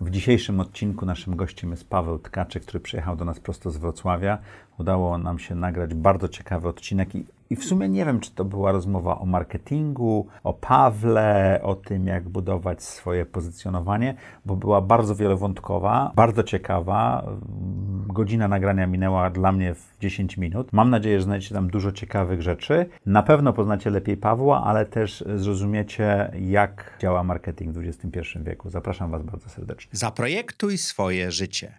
W dzisiejszym odcinku naszym gościem jest Paweł Tkaczyk, który przyjechał do nas prosto z Wrocławia. Udało nam się nagrać bardzo ciekawy odcinek i, i w sumie nie wiem, czy to była rozmowa o marketingu, o Pawle, o tym, jak budować swoje pozycjonowanie, bo była bardzo wielowątkowa, bardzo ciekawa. Godzina nagrania minęła dla mnie w 10 minut. Mam nadzieję, że znajdziecie tam dużo ciekawych rzeczy. Na pewno poznacie lepiej Pawła, ale też zrozumiecie, jak działa marketing w XXI wieku. Zapraszam Was bardzo serdecznie. Zaprojektuj swoje życie.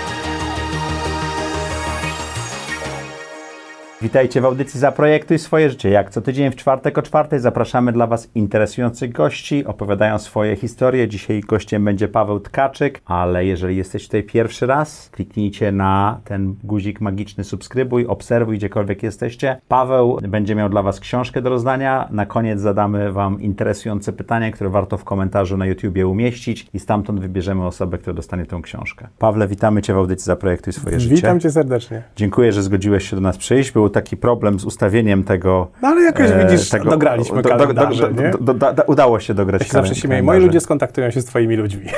Witajcie w audycji Zaprojektuj swoje życie. Jak co tydzień w czwartek o czwartej zapraszamy dla Was interesujących gości, opowiadają swoje historie. Dzisiaj gościem będzie Paweł Tkaczyk, ale jeżeli jesteś tutaj pierwszy raz, kliknijcie na ten guzik magiczny subskrybuj, obserwuj gdziekolwiek jesteście. Paweł będzie miał dla Was książkę do rozdania. Na koniec zadamy Wam interesujące pytania, które warto w komentarzu na YouTubie umieścić i stamtąd wybierzemy osobę, która dostanie tę książkę. Pawle, witamy Cię w audycji Zaprojektuj swoje życie. Witam Cię serdecznie. Dziękuję, że zgodziłeś się do nas przyjść. Był taki problem z ustawieniem tego. No ale jakoś e, widzisz, tego- dograliśmy do- do- kalendarze, do- do- do- Udało się dograć Ja się zawsze kalen- śmieję. Moi ludzie skontaktują się z Twoimi ludźmi.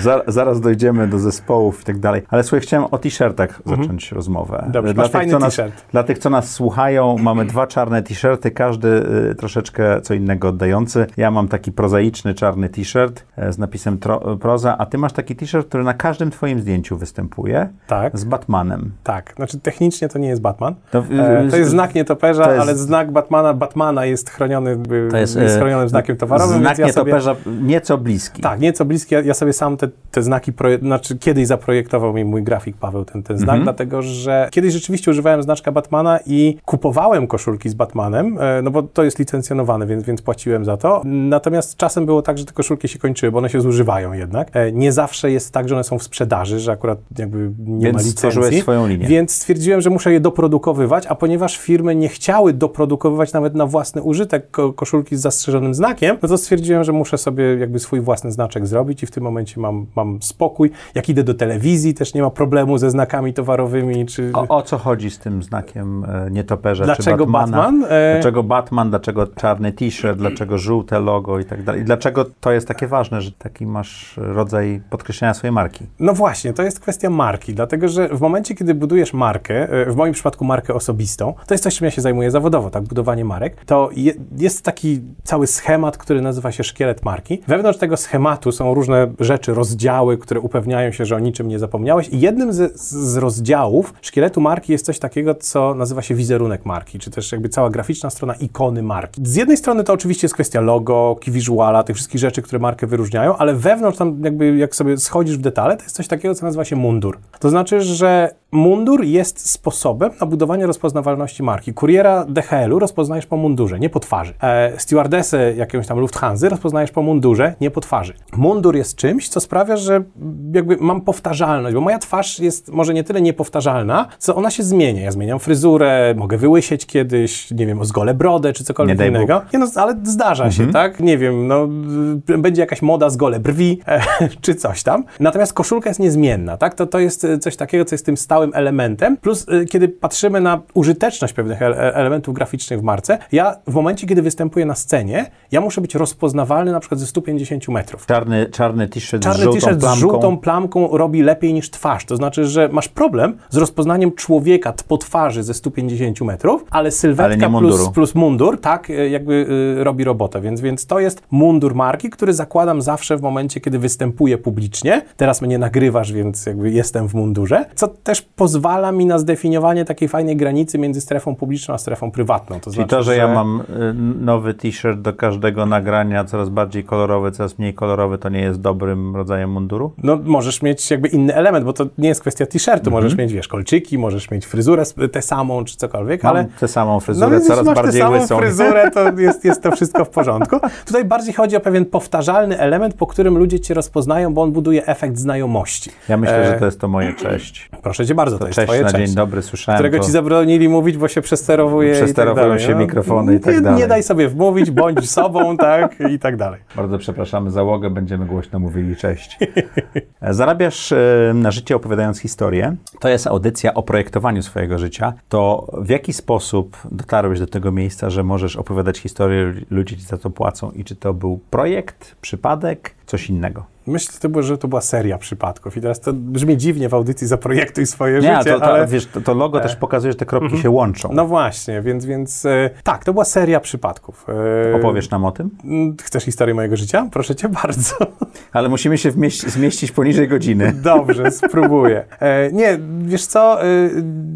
Za, zaraz dojdziemy do zespołów i tak dalej. Ale słuchaj, chciałem o t-shirtach zacząć rozmowę. Mhm. Dobrze, dla tych, fajny co nas, t-shirt. dla tych, co nas słuchają, mamy dwa czarne t-shirty, każdy y, troszeczkę co innego oddający. Ja mam taki prozaiczny czarny t-shirt e, z napisem tro, proza, a ty masz taki t-shirt, który na każdym twoim zdjęciu występuje Tak. z Batmanem. Tak, znaczy technicznie to nie jest Batman. To, E, to jest znak nietoperza, to jest- ale znak Batmana, Batmana jest chroniony, y, To jest, jest e, chronionym znakiem towarowym, Znak ja sobie... nietoperza nieco bliski. Tak, nieco bliski. Ja, ja sobie sam te, te znaki, proje, znaczy kiedyś zaprojektował mi mój grafik Paweł ten, ten znak, Mhm. dlatego że kiedyś rzeczywiście używałem znaczka Batmana i kupowałem koszulki z Batmanem, e, no bo to jest licencjonowane, więc, więc płaciłem za to. Natomiast czasem było tak, że te koszulki się kończyły, bo one się zużywają jednak. E, Nie zawsze jest tak, że one są w sprzedaży, że akurat jakby nie Więc ma stworzyłeś licencji. swoją linię. Więc stwierdziłem, że muszę je doprodukowywać, a ponieważ firmy nie chciały doprodukowywać nawet na własny użytek ko koszulki z zastrzeżonym znakiem, no to stwierdziłem, że muszę sobie jakby swój własny znaczek zrobić i w tym momencie mam, mam spokój. Jak idę do telewizji, też nie ma problemu ze znakami towarowymi, czy... O, o co chodzi z tym znakiem e, nietoperza Dlaczego? Batman? E, Dlaczego Batman, dlaczego czarny t-shirt, dlaczego żółte logo i tak dalej? I dlaczego to jest takie ważne, że taki masz rodzaj podkreślenia swojej marki? No właśnie, to jest kwestia marki, dlatego że w momencie, kiedy budujesz markę, e, w moim przypadku markę osobistą, to jest coś, czym ja się zajmuję zawodowo, tak, budowanie marek, to je, jest taki cały schemat, który nazywa się szkielet marki. Wewnątrz tego schematu są różne rzeczy, rozdziały, które upewniają się, że o niczym nie zapomniałeś i jednym z, z rozdziałów szkieletu marki jest coś takiego, co nazywa się wizerunek marki, czy też jakby cała graficzna strona ikony marki. Z jednej strony to oczywiście jest kwestia logo, key visuala, tych wszystkich rzeczy, które markę wyróżniają, ale wewnątrz tam jakby jak sobie schodzisz w detale, to jest coś takiego, co nazywa się mundur. To znaczy, że mundur jest sposobem na budowanie rozpoznawalności marki. Kuriera DHL-u rozpoznajesz po mundurze, nie po twarzy. E, stewardessę jakąś tam Lufthansa rozpoznajesz po mundurze, nie po twarzy. Mundur jest czymś, co sprawia, że jakby mam powtarzalność, bo moja twarz jest może nie tyle niepowtarzalna, co ona się zmienia. Ja zmieniam fryzurę, mogę wyłysieć kiedyś, nie wiem, zgolę brodę, czy cokolwiek Nie innego. Nie no, ale zdarza się, tak? Nie wiem, no, będzie jakaś moda z gole brwi, e, czy coś tam. Natomiast koszulka jest niezmienna, tak? To, to jest y, coś takiego, co jest tym stałym elementem. Plus, y, kiedy patrzymy na użyteczność pewnych ele- elementów graficznych w marce, ja w momencie, kiedy występuję na scenie, ja muszę być rozpoznawalny na przykład ze 150 metrów. Czarny, czarny t-shirt Czarny t-shirt z żółtą plamką robi lepiej niż twarz. To znaczy, że masz problem z rozpoznaniem człowieka po twarzy ze 150 metrów, ale Ale sylwetka nie plus, plus mundur, tak, y, jakby y, robi robotę. Więc, więc to jest mundur marki, który zakładam zawsze w momencie, kiedy występuję publicznie. Teraz mnie nagrywasz, więc jakby jestem w mundurze. Co też pozwala mi na zdefiniowanie takiej fajnej granicy między strefą publiczną a strefą prywatną. To Czyli znaczy, to, że ja mam y, nowy t-shirt do każdego nagrania, coraz bardziej kolorowy, coraz mniej kolorowy, to nie jest dobrym rodzajem munduru? No, możesz mieć jakby inny element, bo to nie jest kwestia t-shirtu. Mhm. Możesz mieć, wiesz, kolczyki, możesz mieć fryzurę tę samą, czy cokolwiek, Mam ale... tę samą No, fryzurę, jeśli coraz masz tę bardziej samą łysą. fryzurę, to jest, jest to wszystko w porządku. Tutaj bardziej chodzi o pewien powtarzalny element, po którym ludzie cię rozpoznają, bo on buduje efekt znajomości. Ja myślę, E, że to jest to moje cześć. Proszę cię bardzo, to, To jest cześć twoje na cześć. dzień dobry, słyszałem Którego to. ci zabronili mówić, bo się przesterowuje Przesterowują tak się mikrofony i tak nie, dalej. Nie daj sobie wmówić, bądź sobą, tak, i tak dalej. Bardzo przepraszamy załogę, będziemy głośno mówili cześć. Zarabiasz e, na życie opowiadając historię. To jest audycja o projektowaniu swojego życia. To w jaki sposób dotarłeś do tego miejsca, że możesz opowiadać historię, ludzie ci za to płacą i czy to był projekt, przypadek, coś innego? Myślę, było, że to była seria przypadków i teraz to brzmi dziwnie w audycji Zaprojektuj swoje Nie, życie, to, to, ale... wiesz, to, to logo też pokazuje, że te kropki się łączą. No właśnie, więc, więc e, tak, to była seria przypadków. E, Opowiesz nam o tym? Chcesz historię mojego życia? Proszę cię bardzo. Ale musimy się zmieścić poniżej godziny. Dobrze, spróbuję. E, nie, wiesz co, e,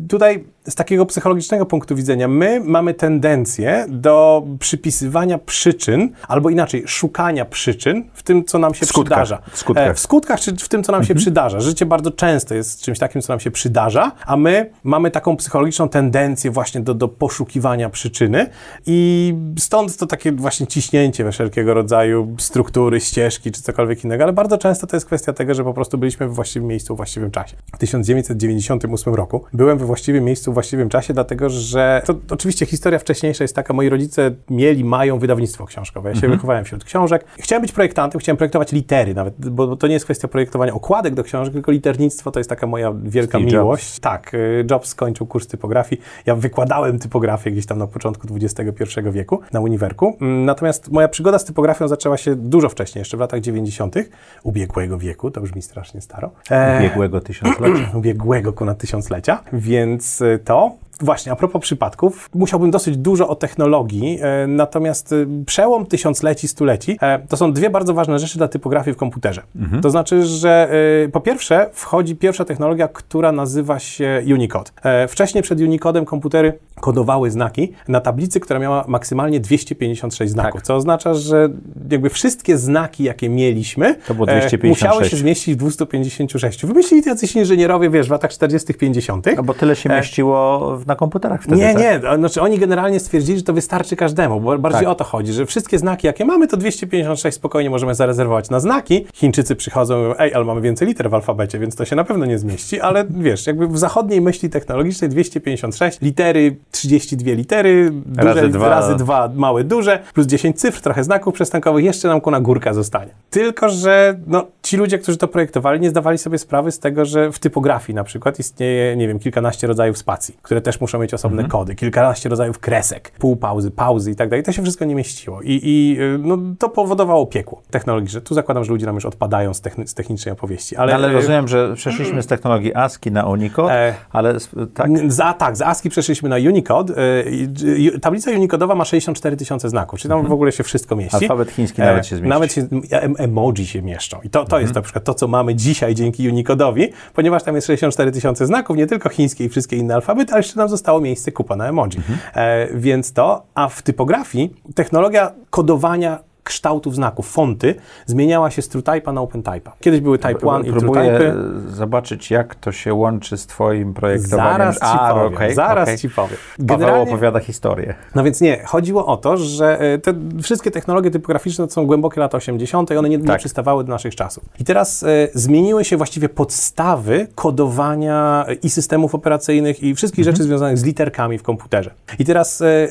tutaj z takiego psychologicznego punktu widzenia, my mamy tendencję do przypisywania przyczyn, albo inaczej, szukania przyczyn w tym, co nam się W skutkach, przydarza. w skutkach. E, w skutkach, czy w tym, co nam się przydarza. Życie bardzo często jest czymś takim, co nam się przydarza, a my mamy taką psychologiczną tendencję właśnie do, do poszukiwania przyczyny i stąd to takie właśnie ciśnięcie we wszelkiego rodzaju struktury, ścieżki, czy cokolwiek innego, ale bardzo często to jest kwestia tego, że po prostu byliśmy we właściwym miejscu w właściwym czasie. W 1998 roku byłem we właściwym miejscu właściwym czasie, dlatego że to oczywiście historia wcześniejsza jest taka, moi rodzice mieli, mają wydawnictwo książkowe. Ja się wychowałem wśród książek. Chciałem być projektantem, chciałem projektować litery nawet, bo, to nie jest kwestia projektowania okładek do książek, tylko liternictwo to jest taka moja wielka Steve miłość. Tak, y, Jobs skończył kurs typografii. Ja wykładałem typografię gdzieś tam na początku XXI wieku na uniwerku. Mm, Natomiast moja przygoda z typografią zaczęła się dużo wcześniej, jeszcze w latach 90. ubiegłego wieku, to brzmi strasznie staro. E, Biegłego tysiąclecia. ubiegłego ku na tysiąclecia, więc y, to. Właśnie, a propos przypadków, musiałbym dosyć dużo o technologii, e, natomiast y, przełom tysiącleci, stuleci e, to są dwie bardzo ważne rzeczy dla typografii w komputerze. To znaczy, że y, po pierwsze wchodzi pierwsza technologia, która nazywa się Unicode. E, wcześniej przed Unicodem komputery kodowały znaki na tablicy, która miała maksymalnie 256 znaków, Tak. co oznacza, że jakby wszystkie znaki, jakie mieliśmy, e, 256. musiały się zmieścić w 256. Wymyślili to jacyś inżynierowie, wiesz, w latach 40., 50. No bo tyle się mieściło w- na komputerach wtedy, Nie, tak? nie, znaczy oni generalnie stwierdzili, że to wystarczy każdemu, bo bardziej Tak. o to chodzi, że wszystkie znaki, jakie mamy, to 256 spokojnie możemy zarezerwować na znaki. Chińczycy przychodzą i mówią, ej, ale mamy więcej liter w alfabecie, więc to się na pewno nie zmieści, ale wiesz, jakby w zachodniej myśli technologicznej 256, litery, 32 litery, duże Razy razy, dwa. razy dwa, małe, duże, plus 10 cyfr, trochę znaków przestankowych, jeszcze nam kuna górka zostanie. Tylko, że no, ci ludzie, którzy to projektowali, nie zdawali sobie sprawy z tego, że w typografii na przykład istnieje, nie wiem, kilkanaście rodzajów spacji, które też muszą mieć osobne kody, kilkanaście rodzajów kresek, półpauzy, pauzy i tak dalej. To się wszystko nie mieściło. I, i y, no, to powodowało piekło technologii, że tu zakładam, że ludzie nam już odpadają z, techni- z technicznej opowieści. Ale, Ale, y, rozumiem, że przeszliśmy z technologii ASCII na Unicode, E, ale tak? Za, tak, z ASCII przeszliśmy na Unicode. Y, tablica Unicodowa ma 64 tysiące znaków, czyli tam w ogóle się wszystko mieści. Alfabet chiński E, nawet się zmieści. Nawet się, em, emoji się mieszczą. I to, to jest na przykład to, co mamy dzisiaj dzięki Unicodowi, ponieważ tam jest 64 tysiące znaków, nie tylko chińskie i wszystkie inne alfabety, ale jeszcze nam zostało miejsce kupa na emoji. E, więc to, a w typografii technologia kodowania kształtów znaków, fonty, zmieniała się z TrueType'a na OpenType'a. Kiedyś były Type 1 i Próbuję TrueType'y. zobaczyć, jak to się łączy z twoim projektowaniem. Zaraz ci A, powiem, okej, zaraz okej. ci powiem. Paweł opowiada historię. No więc nie, chodziło o to, że e, te wszystkie technologie typograficzne to są głębokie lata 80. i one nie, nie Tak. przystawały do naszych czasów. I teraz e, zmieniły się właściwie podstawy kodowania i systemów operacyjnych i wszystkich rzeczy związanych z literkami w komputerze. I teraz e, e,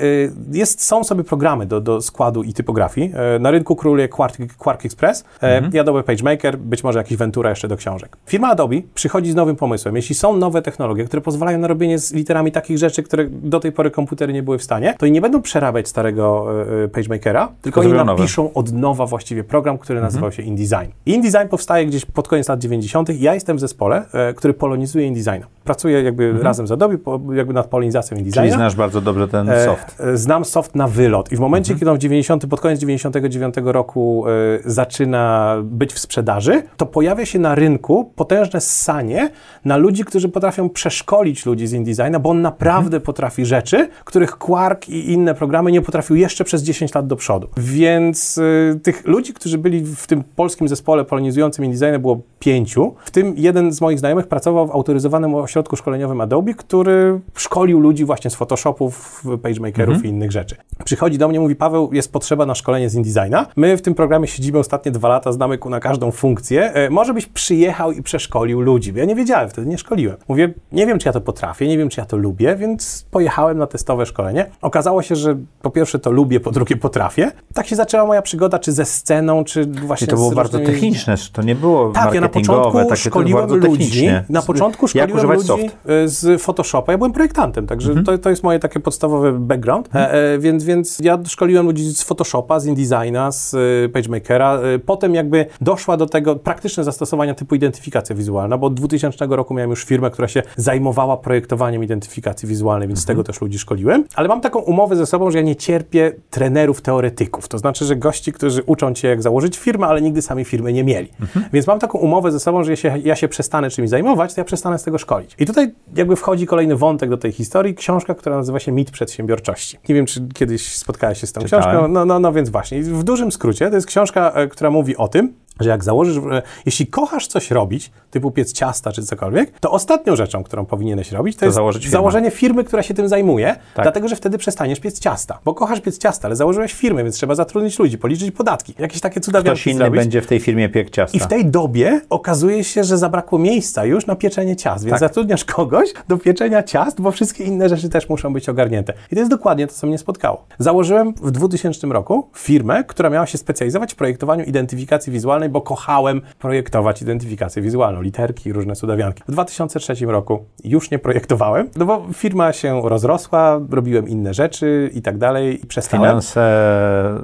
jest, są sobie programy do, do składu i typografii. E, na rynku króluje Quark, Quark Express e, Adobe PageMaker, być może jakiś Ventura jeszcze do książek. Firma Adobe przychodzi z nowym pomysłem. Jeśli są nowe technologie, które pozwalają na robienie z literami takich rzeczy, które do tej pory komputery nie były w stanie, to i nie będą przerabiać starego e, e, PageMakera, tylko oni zrobią nowe. napiszą od nowa właściwie program, który nazywał się InDesign. InDesign powstaje gdzieś pod koniec lat 90. Ja jestem w zespole, e, który polonizuje InDesign. Pracuję jakby razem z Adobe, jakby nad polonizacją InDesigna. Czyli znasz bardzo dobrze ten E, soft. e, Znam soft na wylot i w momencie, kiedy on w 90, pod koniec 99 roku e, zaczyna być w sprzedaży, to pojawia się na rynku potężne ssanie na ludzi, którzy potrafią przeszkolić ludzi z InDesigna, bo on naprawdę potrafi rzeczy, których Quark i inne programy nie potrafił jeszcze przez 10 lat do przodu. Więc e, tych ludzi, którzy byli w tym polskim zespole polonizującym InDesigna było pięciu, w tym jeden z moich znajomych pracował w autoryzowanym ośrodku ośrodku szkoleniowym Adobe, który szkolił ludzi właśnie z Photoshopów, PageMakerów i innych rzeczy. Przychodzi do mnie, mówi, Paweł, jest potrzeba na szkolenie z InDesigna. My w tym programie siedzimy ostatnie dwa lata, znamy ku na każdą funkcję. E, może byś przyjechał i przeszkolił ludzi, bo ja nie wiedziałem, wtedy nie szkoliłem. Mówię, nie wiem, czy ja to potrafię, nie wiem, czy ja to lubię, więc pojechałem na testowe szkolenie. Okazało się, że po pierwsze to lubię, po drugie potrafię. Tak się zaczęła moja przygoda, czy ze sceną, czy właśnie I to było bardzo techniczne, to nie było tak, ja na marketingowe, początku takie to szkoliłem ludzi, na początku Jak szkoliłem używać ludzi e, z Photoshopa. Ja byłem projektantem, także Mhm. to, to jest moje takie podstawowy background. E, e, więc, więc ja szkoliłem ludzi z Photoshopa, z InDesigna, z e, PageMakera. E, potem jakby doszła do tego praktyczne zastosowania typu identyfikacja wizualna, bo od 2000 roku miałem już firmę, która się zajmowała projektowaniem identyfikacji wizualnej, więc z tego też ludzi szkoliłem. Ale mam taką umowę ze sobą, że ja nie cierpię trenerów teoretyków. To znaczy, że gości, którzy uczą cię jak założyć firmę, ale nigdy sami firmy nie mieli. Więc mam taką umowę ze sobą, że ja się, ja się przestanę czymś zajmować, to ja przestanę z tego szkolić. I tutaj jakby wchodzi kolejny wątek do tej historii, książka, która nazywa się Mit przedsiębiorczości. Nie wiem, czy kiedyś spotkałeś się z tą Czytałem. książką. No, no, no więc właśnie. W dużym skrócie to jest książka, e, która mówi o tym, że jak założysz, e, jeśli kochasz coś robić, typu piec ciasta czy cokolwiek, to ostatnią rzeczą, którą powinieneś robić, to, jest założyć firmę. założenie firmy, która się tym zajmuje, Tak. dlatego że wtedy przestaniesz piec ciasta. Bo kochasz piec ciasta, ale założyłeś firmę, więc trzeba zatrudnić ludzi, policzyć podatki, jakieś takie Ktoś cudawianki inny zrobić. będzie w tej firmie piek ciasta. I w tej dobie okazuje się, że zabrakło miejsca już na pieczenie ciast, więc Tak. Zatrudniasz kogoś do pieczenia ciast, bo wszystkie inne rzeczy też muszą być ogarnięte. I to jest dokładnie to, co mnie spotkało. Założyłem w 2000 roku firmę, która miała się specjalizować w projektowaniu identyfikacji wizualnej, bo kochałem projektować identyfikację wizualną, literki i różne cudawianki. W 2003 roku już nie projektowałem, no bo firma się rozrosła, robiłem inne rzeczy i tak dalej i przestałem. Finanse,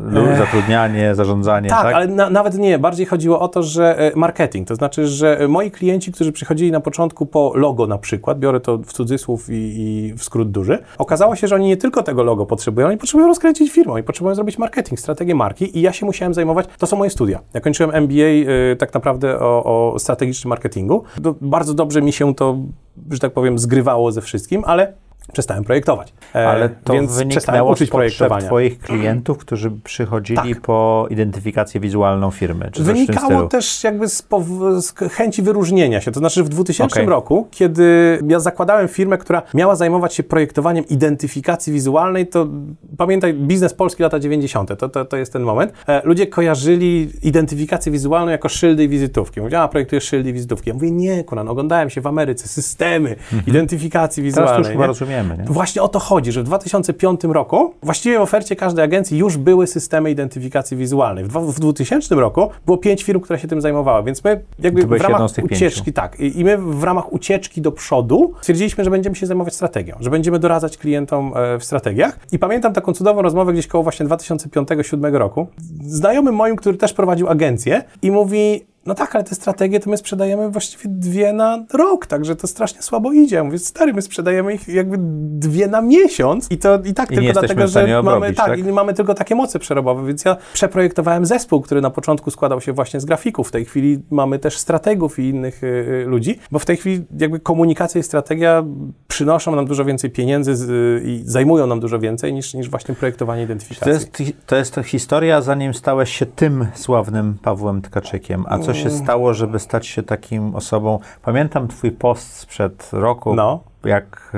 lu- zatrudnianie, zarządzanie, Tak, tak? ale na, nawet nie. Bardziej chodziło o to, że e, marketing, to znaczy, że moi klienci, którzy przychodzili na początku po logo na przykład, biorę to w cudzysłów i, i w skrót duży, okazało się, że oni nie tylko tego logo potrzebują, oni potrzebują rozkręcić firmę, oni potrzebują zrobić marketing, strategię marki i ja się musiałem zajmować, to są moje studia. Ja kończyłem MBA e, tak naprawdę o, o strategicznym marketingu. To bardzo dobrze mi się to, że tak powiem, zgrywało ze wszystkim, ale przestałem projektować. E, Ale to więc wyniknęło uczyć projektowania. Twoich klientów, którzy przychodzili Tak. po identyfikację wizualną firmy, czy Wynikało też jakby z, z chęci wyróżnienia się. To znaczy w 2000 Okej. roku, kiedy ja zakładałem firmę, która miała zajmować się projektowaniem identyfikacji wizualnej, to pamiętaj, biznes polski lata 90. To, to, to jest ten moment. E, ludzie kojarzyli identyfikację wizualną jako szyldy i wizytówki. Mówię, a projektujesz szyldy i wizytówki. Ja mówię, nie, Kuran, oglądałem się w Ameryce, systemy identyfikacji Mhm. Teraz to wizualnej. już chyba nie? Nie? Właśnie o to chodzi, że w 2005 roku właściwie w ofercie każdej agencji już były systemy identyfikacji wizualnej. W, dwa- w 2000 roku było pięć firm, które się tym zajmowały, więc my jakby w ramach ucieczki, tak, i, my w ramach ucieczki do przodu stwierdziliśmy, że będziemy się zajmować strategią, że będziemy doradzać klientom e, w strategiach. I pamiętam taką cudową rozmowę gdzieś koło właśnie 2005-2007 roku. Znajomym moim, który też prowadził agencję i mówi, no tak, ale te strategie to my sprzedajemy właściwie dwie na rok, także to strasznie słabo idzie. Ja mówię, stary, my sprzedajemy ich jakby dwie na miesiąc i to i tak I tylko dlatego, że mamy, obrobić, tak, tak? i mamy tylko takie moce przerobowe, więc ja przeprojektowałem zespół, który na początku składał się właśnie z grafików. W tej chwili mamy też strategów i innych y, y, ludzi, bo w tej chwili jakby komunikacja i strategia przynoszą nam dużo więcej pieniędzy z, y, i zajmują nam dużo więcej niż, niż właśnie projektowanie To identyfikacji. jest, to jest to historia, zanim stałeś się tym sławnym Pawłem Tkaczykiem. A co się Mm. stało, żeby stać się takim osobą? Pamiętam twój post sprzed roku, No. Jak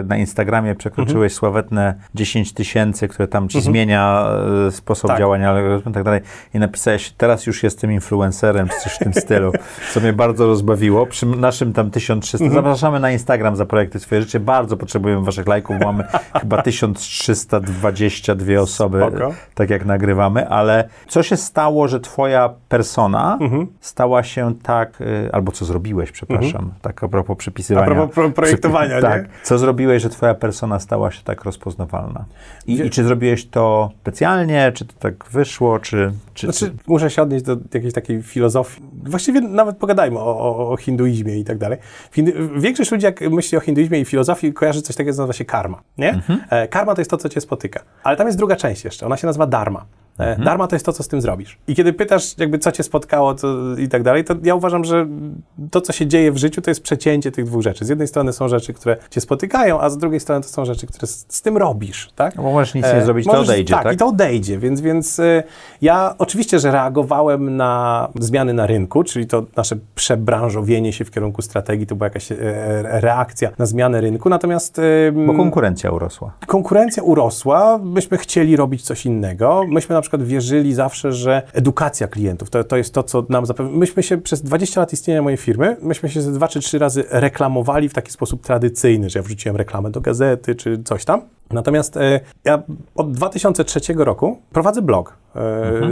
e, na Instagramie przekroczyłeś sławetne 10 tysięcy, które tam ci Mhm. zmienia e, sposób Tak. działania algorytmu i tak dalej. I napisałeś, teraz już jestem influencerem, czy coś w tym stylu, co mnie bardzo rozbawiło. Przy naszym tam 1300, Mhm. zapraszamy na Instagram za projekty Swoje Życie. Bardzo potrzebujemy waszych lajków, mamy chyba 1322 osoby, Spoko. tak jak nagrywamy, ale co się stało, że twoja persona Mhm. stała się tak, y, albo co zrobiłeś, przepraszam, tak a propos przypisywania. A propos pro- projektowania, nie? Tak. Co zrobiłeś, że twoja persona stała się tak rozpoznawalna? I, Wie- I czy zrobiłeś to specjalnie, czy to tak wyszło, czy... czy, Znaczy, muszę się odnieść do jakiejś takiej filozofii. Właściwie nawet pogadajmy o, o, o hinduizmie i tak dalej. Hindu... Większość ludzi, jak myśli o hinduizmie i filozofii, kojarzy coś takiego, co nazywa się karma. Nie? Mhm. E, karma to jest to, co cię spotyka. Ale tam jest druga część jeszcze. Ona się nazywa dharma. E, Darma to jest to, co z tym zrobisz. I kiedy pytasz, jakby co cię spotkało to, i tak dalej, to ja uważam, że to, co się dzieje w życiu, to jest przecięcie tych dwóch rzeczy. Z jednej strony są rzeczy, które cię spotykają, a z drugiej strony to są rzeczy, które z, z tym robisz, tak? No bo możesz nic nie E, zrobić, to możesz- odejdzie, tak? i to odejdzie, więc, więc e, ja oczywiście, że reagowałem na zmiany na rynku, czyli to nasze przebranżowienie się w kierunku strategii, to była jakaś e, reakcja na zmianę rynku, natomiast e, Bo konkurencja urosła. konkurencja urosła, myśmy chcieli robić coś innego. Myśmy na przykład wierzyli zawsze, że edukacja klientów to, to jest to, co nam zapewni. Myśmy się przez 20 lat istnienia mojej firmy, myśmy się ze dwa czy trzy razy reklamowali w taki sposób tradycyjny, że ja wrzuciłem reklamę do gazety czy coś tam. Natomiast e, ja od 2003 roku prowadzę blog, e,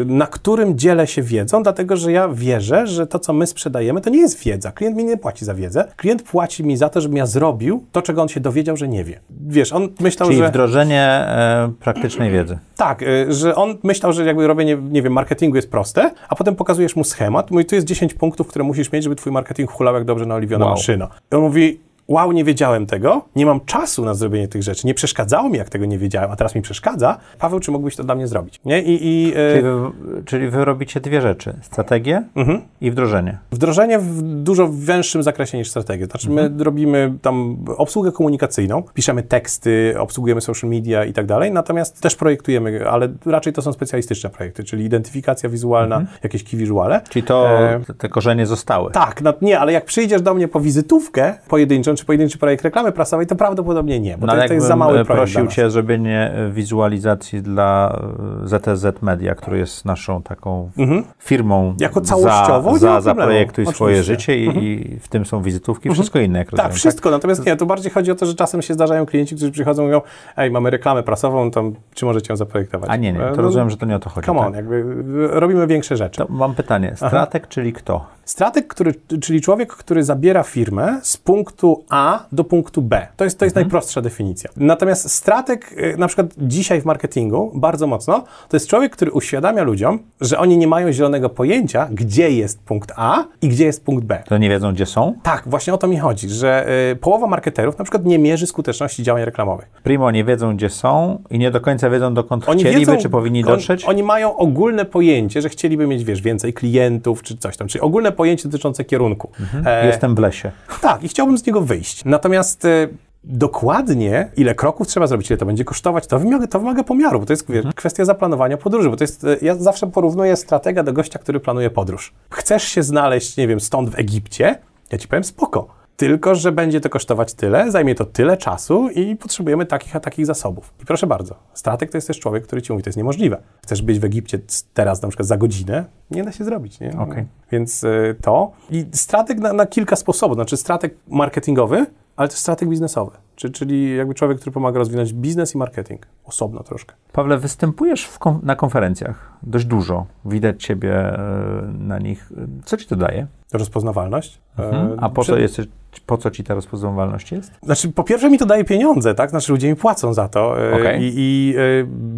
na którym dzielę się wiedzą, dlatego że ja wierzę, że to, co my sprzedajemy, to nie jest wiedza. Klient mi nie płaci za wiedzę. Klient płaci mi za to, żebym ja zrobił to, czego on się dowiedział, że nie wie. Wiesz, on myślał, Czyli że... wdrożenie e, praktycznej wiedzy. Tak, y, że on myślał, że jakby robienie, nie wiem, marketingu jest proste, a potem pokazujesz mu schemat, mówi, tu jest 10 punktów, które musisz mieć, żeby twój marketing hulał jak dobrze naoliwiona Wow. maszyna. I on mówi, wow, nie wiedziałem tego, nie mam czasu na zrobienie tych rzeczy, nie przeszkadzało mi, jak tego nie wiedziałem, a teraz mi przeszkadza. Paweł, czy mógłbyś to dla mnie zrobić? Nie? I, i y, Czyli wy, czyli wy robicie dwie rzeczy. Strategię Mhm. i wdrożenie. Wdrożenie w dużo węższym zakresie niż strategię. Znaczy my robimy tam obsługę komunikacyjną, piszemy teksty, obsługujemy social media i tak dalej, natomiast też projektujemy, ale raczej to są specjalistyczne projekty, czyli identyfikacja wizualna, jakieś key visuale. Czyli to E, te korzenie zostały. Tak, no, nie, ale jak przyjdziesz do mnie po wizytówkę pojedynczą, czy pojedynczy projekt reklamy prasowej, to prawdopodobnie nie, bo No, to, to jest za mały e, projekt prosił. Cię o zrobienie e, wizualizacji dla e, ZTZ Media, który jest naszą taką firmą. Mhm. Jako całościowo Za, nie za, za projektuj swoje Oczywiście. Mhm. życie i, i w tym są wizytówki, wszystko inne, jak rozumiem. Tak, wszystko. Natomiast nie, to bardziej chodzi o to, że czasem się zdarzają klienci, którzy przychodzą i mówią, ej, mamy reklamę prasową, tam, czy możecie ją zaprojektować? A nie, nie, E, to no, rozumiem, że to nie o to chodzi. Come tak? on, jakby y, robimy większe rzeczy. To mam pytanie. Strateg, czyli kto? Strateg, który, czyli człowiek, który zabiera firmę z punktu A do punktu B. To jest, to jest najprostsza definicja. Natomiast strateg, y, na przykład dzisiaj w marketingu, bardzo mocno, to jest człowiek, który uświadamia ludziom, że oni nie mają zielonego pojęcia, gdzie jest punkt A i gdzie jest punkt B. To nie wiedzą, gdzie są? Tak, właśnie o to mi chodzi, że y, połowa marketerów na przykład nie mierzy skuteczności działań reklamowych. Primo nie wiedzą, gdzie są i nie do końca wiedzą, dokąd Oni chcieliby, wiedzą, czy powinni on- dotrzeć. Oni mają ogólne pojęcie, że chcieliby mieć, wiesz, więcej klientów, czy coś tam, czyli ogólne pojęcie dotyczące kierunku. E, Jestem w lesie. Tak, i chciałbym z niego wyjść. Natomiast e, dokładnie, ile kroków trzeba zrobić, ile to będzie kosztować, to wymaga, to wymaga pomiaru, bo to jest wiesz, kwestia zaplanowania podróży, bo to jest, e, ja zawsze porównuję stratega do gościa, który planuje podróż. Chcesz się znaleźć, nie wiem, stąd w Egipcie? Ja ci powiem spoko. Tylko, że będzie to kosztować tyle, zajmie to tyle czasu i potrzebujemy takich a takich zasobów. I proszę bardzo, strateg to jest też człowiek, który ci mówi, to jest niemożliwe. Chcesz być w Egipcie teraz na przykład za godzinę? Nie da się zrobić, nie? Okej. Więc y, to. I strateg na, na kilka sposobów. Znaczy strateg marketingowy, ale też strateg biznesowy. Czy, czyli jakby człowiek, który pomaga rozwinąć biznes i marketing. Osobno troszkę. Pawle, występujesz kon- na konferencjach dość dużo. Widać ciebie e, na nich. Co ci to daje? Rozpoznawalność. Mhm. E, A po przed- co, jest, po co ci ta rozpoznawalność jest? Znaczy, po pierwsze mi to daje pieniądze, tak? Znaczy, ludzie mi płacą za to. E, Okej. I, i e,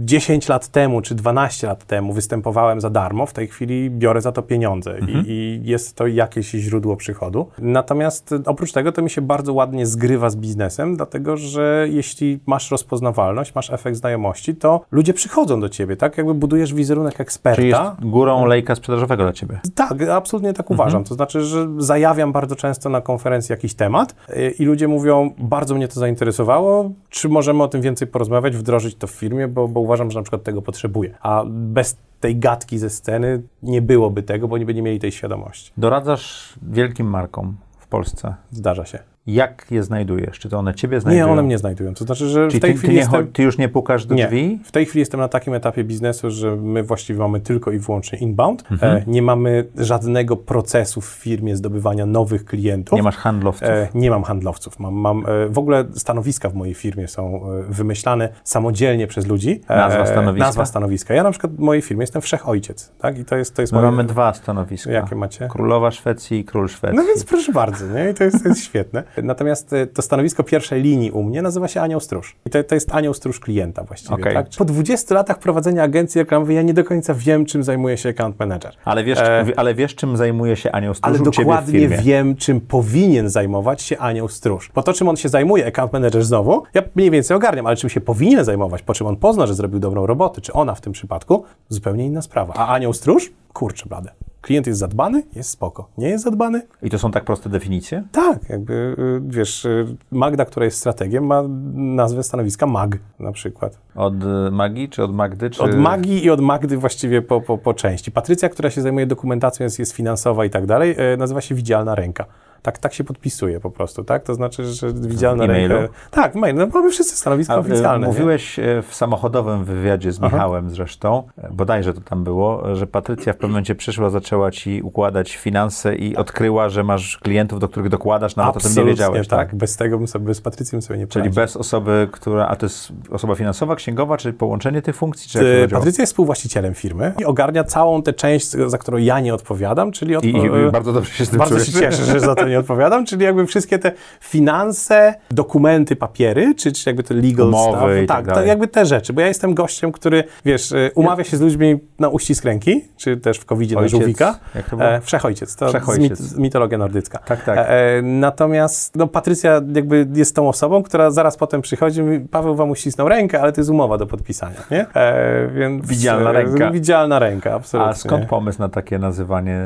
10 lat temu, czy 12 lat temu występowałem za darmo, w tej chwili biorę za to pieniądze I, i jest to jakieś źródło przychodu. Natomiast e, oprócz tego to mi się bardzo ładnie zgrywa z biznesem, dlatego że jeśli masz rozpoznawalność, masz efekt znajomości, to ludzie przychodzą do ciebie, tak? Jakby budujesz wizerunek eksperta. Czyli jest górą lejka sprzedażowego dla ciebie. Tak, absolutnie tak uważam. To znaczy, że zajawiam bardzo często na konferencji jakiś temat y, i ludzie mówią, bardzo mnie to zainteresowało, czy możemy o tym więcej porozmawiać, wdrożyć to w firmie, bo, bo uważam, że na przykład tego potrzebuję. A bez tej gadki ze sceny nie byłoby tego, bo nie by nie mieli tej świadomości. Doradzasz wielkim markom w Polsce. Zdarza się. Jak je znajdujesz? Czy to one ciebie znajdują? Nie, one mnie znajdują. To znaczy, że Czyli w tej ty, ty, chwili nie, jestem... ty już nie pukasz do Nie. drzwi? W tej chwili jestem na takim etapie biznesu, że my właściwie mamy tylko i wyłącznie inbound. Mhm. E, nie mamy żadnego procesu w firmie zdobywania nowych klientów. Nie masz handlowców. E, nie mam handlowców. Mam, mam e, w ogóle stanowiska w mojej firmie są e, wymyślane samodzielnie przez ludzi. E, Nazwa stanowiska? Nazwa stanowiska. Ja na przykład w mojej firmie jestem wszechojciec, tak? I to jest, to jest My moje... mamy dwa stanowiska. Jakie macie? Królowa Szwecji i król Szwecji. No więc proszę bardzo, nie? I to jest, to jest świetne. Natomiast e, to stanowisko pierwszej linii u mnie nazywa się Anioł Stróż. I to, to jest Anioł Stróż klienta właściwie. Okej. Tak? Po 20 latach prowadzenia agencji reklamowej ja nie do końca wiem, czym zajmuje się account manager. Ale wiesz, E, ale wiesz czym zajmuje się Anioł Stróż Ale dokładnie wiem, czym powinien zajmować się anioł stróż. Po to, czym on się zajmuje, account manager znowu, ja mniej więcej ogarniam, ale czym się powinien zajmować, po czym on pozna, że zrobił dobrą robotę, czy ona w tym przypadku, zupełnie inna sprawa. A anioł stróż? Kurczę blade. Klient jest zadbany? Jest spoko. Nie jest zadbany? I to są tak proste definicje? Tak, jakby, y, wiesz, y, Magda, która jest strategiem, ma nazwę stanowiska MAG na przykład. Od y, Magii, czy od Magdy, czy... Od Magii i od Magdy właściwie po, po, po części. Patrycja, która się zajmuje dokumentacją, jest, jest finansowa i tak dalej, nazywa się Widzialna Ręka. Tak, tak się podpisuje po prostu, tak? To znaczy, że widzialna ręka. Tak, w mailu. No, mamy wszyscy stanowiska A, y, oficjalne. nie? Mówiłeś y, w samochodowym wywiadzie z Michałem zresztą, y, bodajże to tam było, że Patrycja w pewnym momencie przyszła, zaczęła ci układać finanse i odkryła, że masz klientów, do których dokładasz, nawet o tym nie Absolutnie wiedziałeś, tak? tak. Bez tego bym sobie, bez Patrycji bym sobie nie Czyli poradził. bez osoby, która, a to jest osoba finansowa, księgowa, czy połączenie tych funkcji, czy? Patrycja jest współwłaścicielem firmy i ogarnia całą tę część, za którą ja nie odpowiadam, czyli od, I, i e, bardzo dobrze się z tym Bardzo czujesz. się cieszę, że za to nie odpowiadam, czyli jakby wszystkie te finanse, dokumenty, papiery, czy, czy jakby to legal Umowy stuff. tak tak, jakby te rzeczy, bo ja jestem gościem, który, wiesz, y, umawia się z ludźmi na uścisk ręki, czy też w covid na żółwika. jak to było? E, wszechojciec, to Wszechojciec. Mit, mitologia nordycka. Tak, tak. E, e, natomiast no, Patrycja jakby jest tą osobą, która zaraz potem przychodzi i mówi, Paweł wam uścisnął rękę, ale to jest umowa do podpisania, nie? E, więc, Widzialna e, ręka. Widzialna ręka, absolutnie. A skąd pomysł na takie nazywanie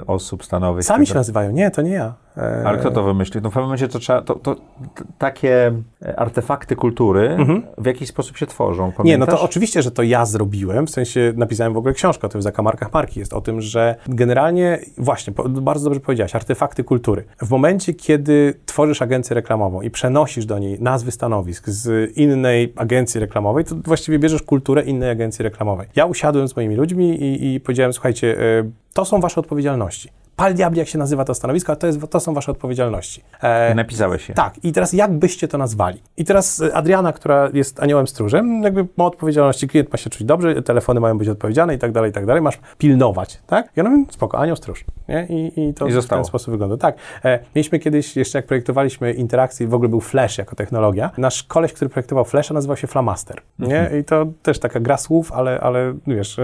y, osób stanowisk? Sami się nazywają, nie, to nie ja. E, Ale kto to wymyślił? No w pewnym momencie to trzeba, to, to, takie e, artefakty kultury w jakiś sposób się tworzą, Mhm. Nie, no pamiętasz? to oczywiście, że to ja zrobiłem, w sensie napisałem w ogóle książkę o tym w zakamarkach marki, jest o tym, że generalnie, właśnie, bardzo dobrze powiedziałeś, artefakty kultury. W momencie, kiedy tworzysz agencję reklamową i przenosisz do niej nazwy stanowisk z innej agencji reklamowej, to właściwie bierzesz kulturę innej agencji reklamowej. Ja usiadłem z moimi ludźmi i, i powiedziałem, słuchajcie, y, to są wasze odpowiedzialności. Pal diabli, jak się nazywa to stanowisko, a to, jest, to są wasze odpowiedzialności. E, napisałeś je. tak, i teraz jak byście to nazwali? I teraz y, Adriana, która jest aniołem stróżem, jakby ma odpowiedzialności, klient ma się czuć dobrze, telefony mają być odpowiedzialne i tak dalej, i tak dalej, masz pilnować, tak? I ona mówi, spoko, anioł stróż, nie? I, i to I w ten sposób wygląda. Tak, e, mieliśmy kiedyś, jeszcze jak projektowaliśmy interakcje, w ogóle był Flash jako technologia, nasz koleś, który projektował Flasha nazywał się Flamaster, nie? Mhm. I to też taka gra słów, ale, ale wiesz,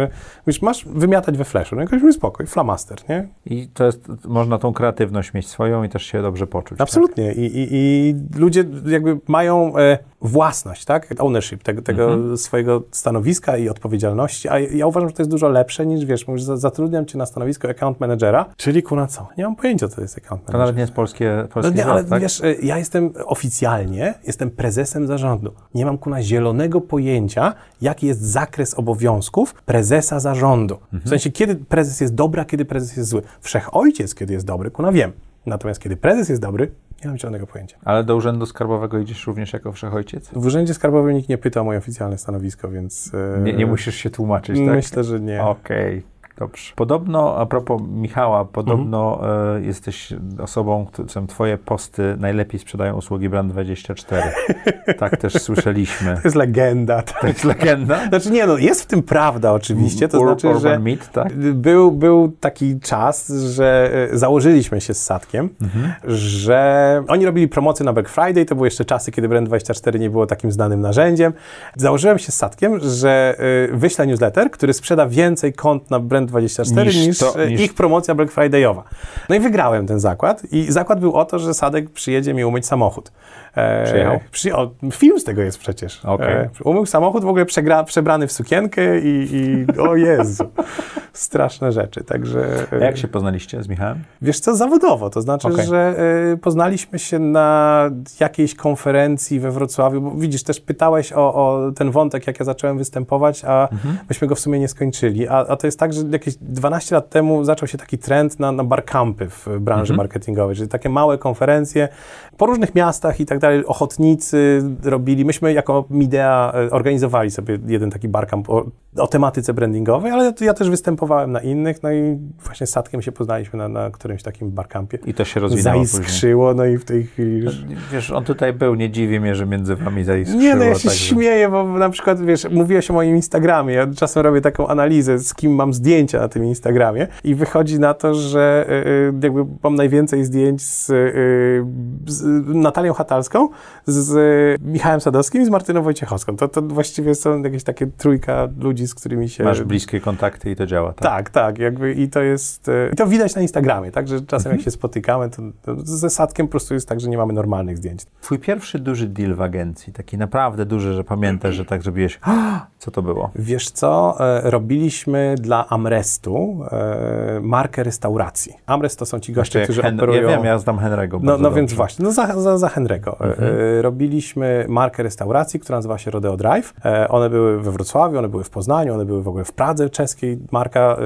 mówisz, masz wymiatać we Flashu, no i ktoś mówi, spoko, i Flamaster, nie? I to jest, można tą kreatywność mieć swoją i też się dobrze poczuć. Absolutnie. I, i, I ludzie jakby mają e, własność, tak? Ownership tego, tego Mhm. swojego stanowiska i odpowiedzialności. A ja uważam, że to jest dużo lepsze niż, wiesz, mówisz, za- zatrudniam cię na stanowisko account managera, czyli kuna co? Nie mam pojęcia, co to jest account Tak? To manager. nawet nie jest polskie, No polski nie, ale tak? wiesz, e, ja jestem oficjalnie, jestem prezesem zarządu. Nie mam kuna zielonego pojęcia, jaki jest zakres obowiązków prezesa zarządu. Mhm. W sensie, kiedy prezes jest dobry, a kiedy prezes jest zły. Wszechojciec, kiedy jest dobry, kuna wiem. Natomiast kiedy prezes jest dobry, nie mam zielonego pojęcia. Ale do urzędu skarbowego idziesz również jako wszechojciec? W Urzędzie Skarbowym nikt nie pyta o moje oficjalne stanowisko, więc e, Nie, nie musisz się tłumaczyć, tak? myślę, że nie. Okej, dobrze. Podobno, a propos Michała, podobno Mhm. e, jesteś osobą, którą twoje posty najlepiej sprzedają usługi Brand24. tak też słyszeliśmy. To jest legenda. tak. To jest legenda? Znaczy nie, no jest w tym prawda oczywiście, to Ur- znaczy, urban że Meat, tak? był, był taki czas, że e, założyliśmy się z Sadkiem, Mhm. że oni robili promocję na Black Friday, to były jeszcze czasy, kiedy Brand24 nie było takim znanym narzędziem. Założyłem się z Sadkiem, że e, wyślę newsletter, który sprzeda więcej kont na Brand24 Niż niż, to- e, niż- ich promocja Black Friday'owa. No i wygrałem ten zakład i zakład był o to, że Sadek przyjedzie mi umyć samochód. E, Przyjechał? Przyjechał. Film z tego jest przecież. Okej. E, umył samochód w ogóle przegra, przebrany w sukienkę i, i o Jezu, straszne rzeczy. Także A jak się poznaliście z Michałem? wiesz co, zawodowo, to znaczy, Okej. że e, poznaliśmy się na jakiejś konferencji we Wrocławiu, bo widzisz, też pytałeś o, o ten wątek, jak ja zacząłem występować, a myśmy go w sumie nie skończyli. A, a to jest tak, że jakieś 12 lat temu zaczął się taki trend na, na barcampy w branży marketingowej, czyli takie małe konferencje po różnych miastach i tak dalej, ochotnicy robili. Myśmy jako Midea e, organizowali sobie jeden taki barcamp o, o tematyce brandingowej, ale ja też występowałem na innych, no i właśnie z Sadkiem się poznaliśmy na, na którymś takim barcampie. I to się rozwinęło później. Zaiskrzyło, no i w tej chwili już... Wiesz, on tutaj był, nie dziwi mnie, że między wami zaiskrzyło. Nie, no ja się także- śmieję, bo na przykład, wiesz, mówiłeś o moim Instagramie, ja czasem robię taką analizę, z kim mam zdjęcia zdjęcia na tym Instagramie i wychodzi na to, że y, y, jakby mam najwięcej zdjęć z, y, z Natalią Hatalską, z Michałem Sadowskim i z Martyną Wojciechowską. To, to właściwie są jakieś takie trójka ludzi, z którymi się... Masz bliskie kontakty i to działa, tak? Tak, tak, jakby i to jest, i to widać na Instagramie, tak, że czasem jak się spotykamy, to, to ze Sadkiem po prostu jest tak, że nie mamy normalnych zdjęć. Twój pierwszy duży deal w agencji, taki naprawdę duży, że pamiętasz, że tak zrobiłeś, co to było? Wiesz co, e, robiliśmy dla Amrestu e, markę restauracji. Amrest to są ci goście, Jeszcze którzy Hen- operują... Ja wiem, ja znam Henry'ego No, no więc właśnie, no za, za, za Henry'ego. E, E, robiliśmy markę restauracji, która nazywa się Rodeo Drive. One były we Wrocławiu, one były w Poznaniu, one były w ogóle w Pradze czeskiej. Marka,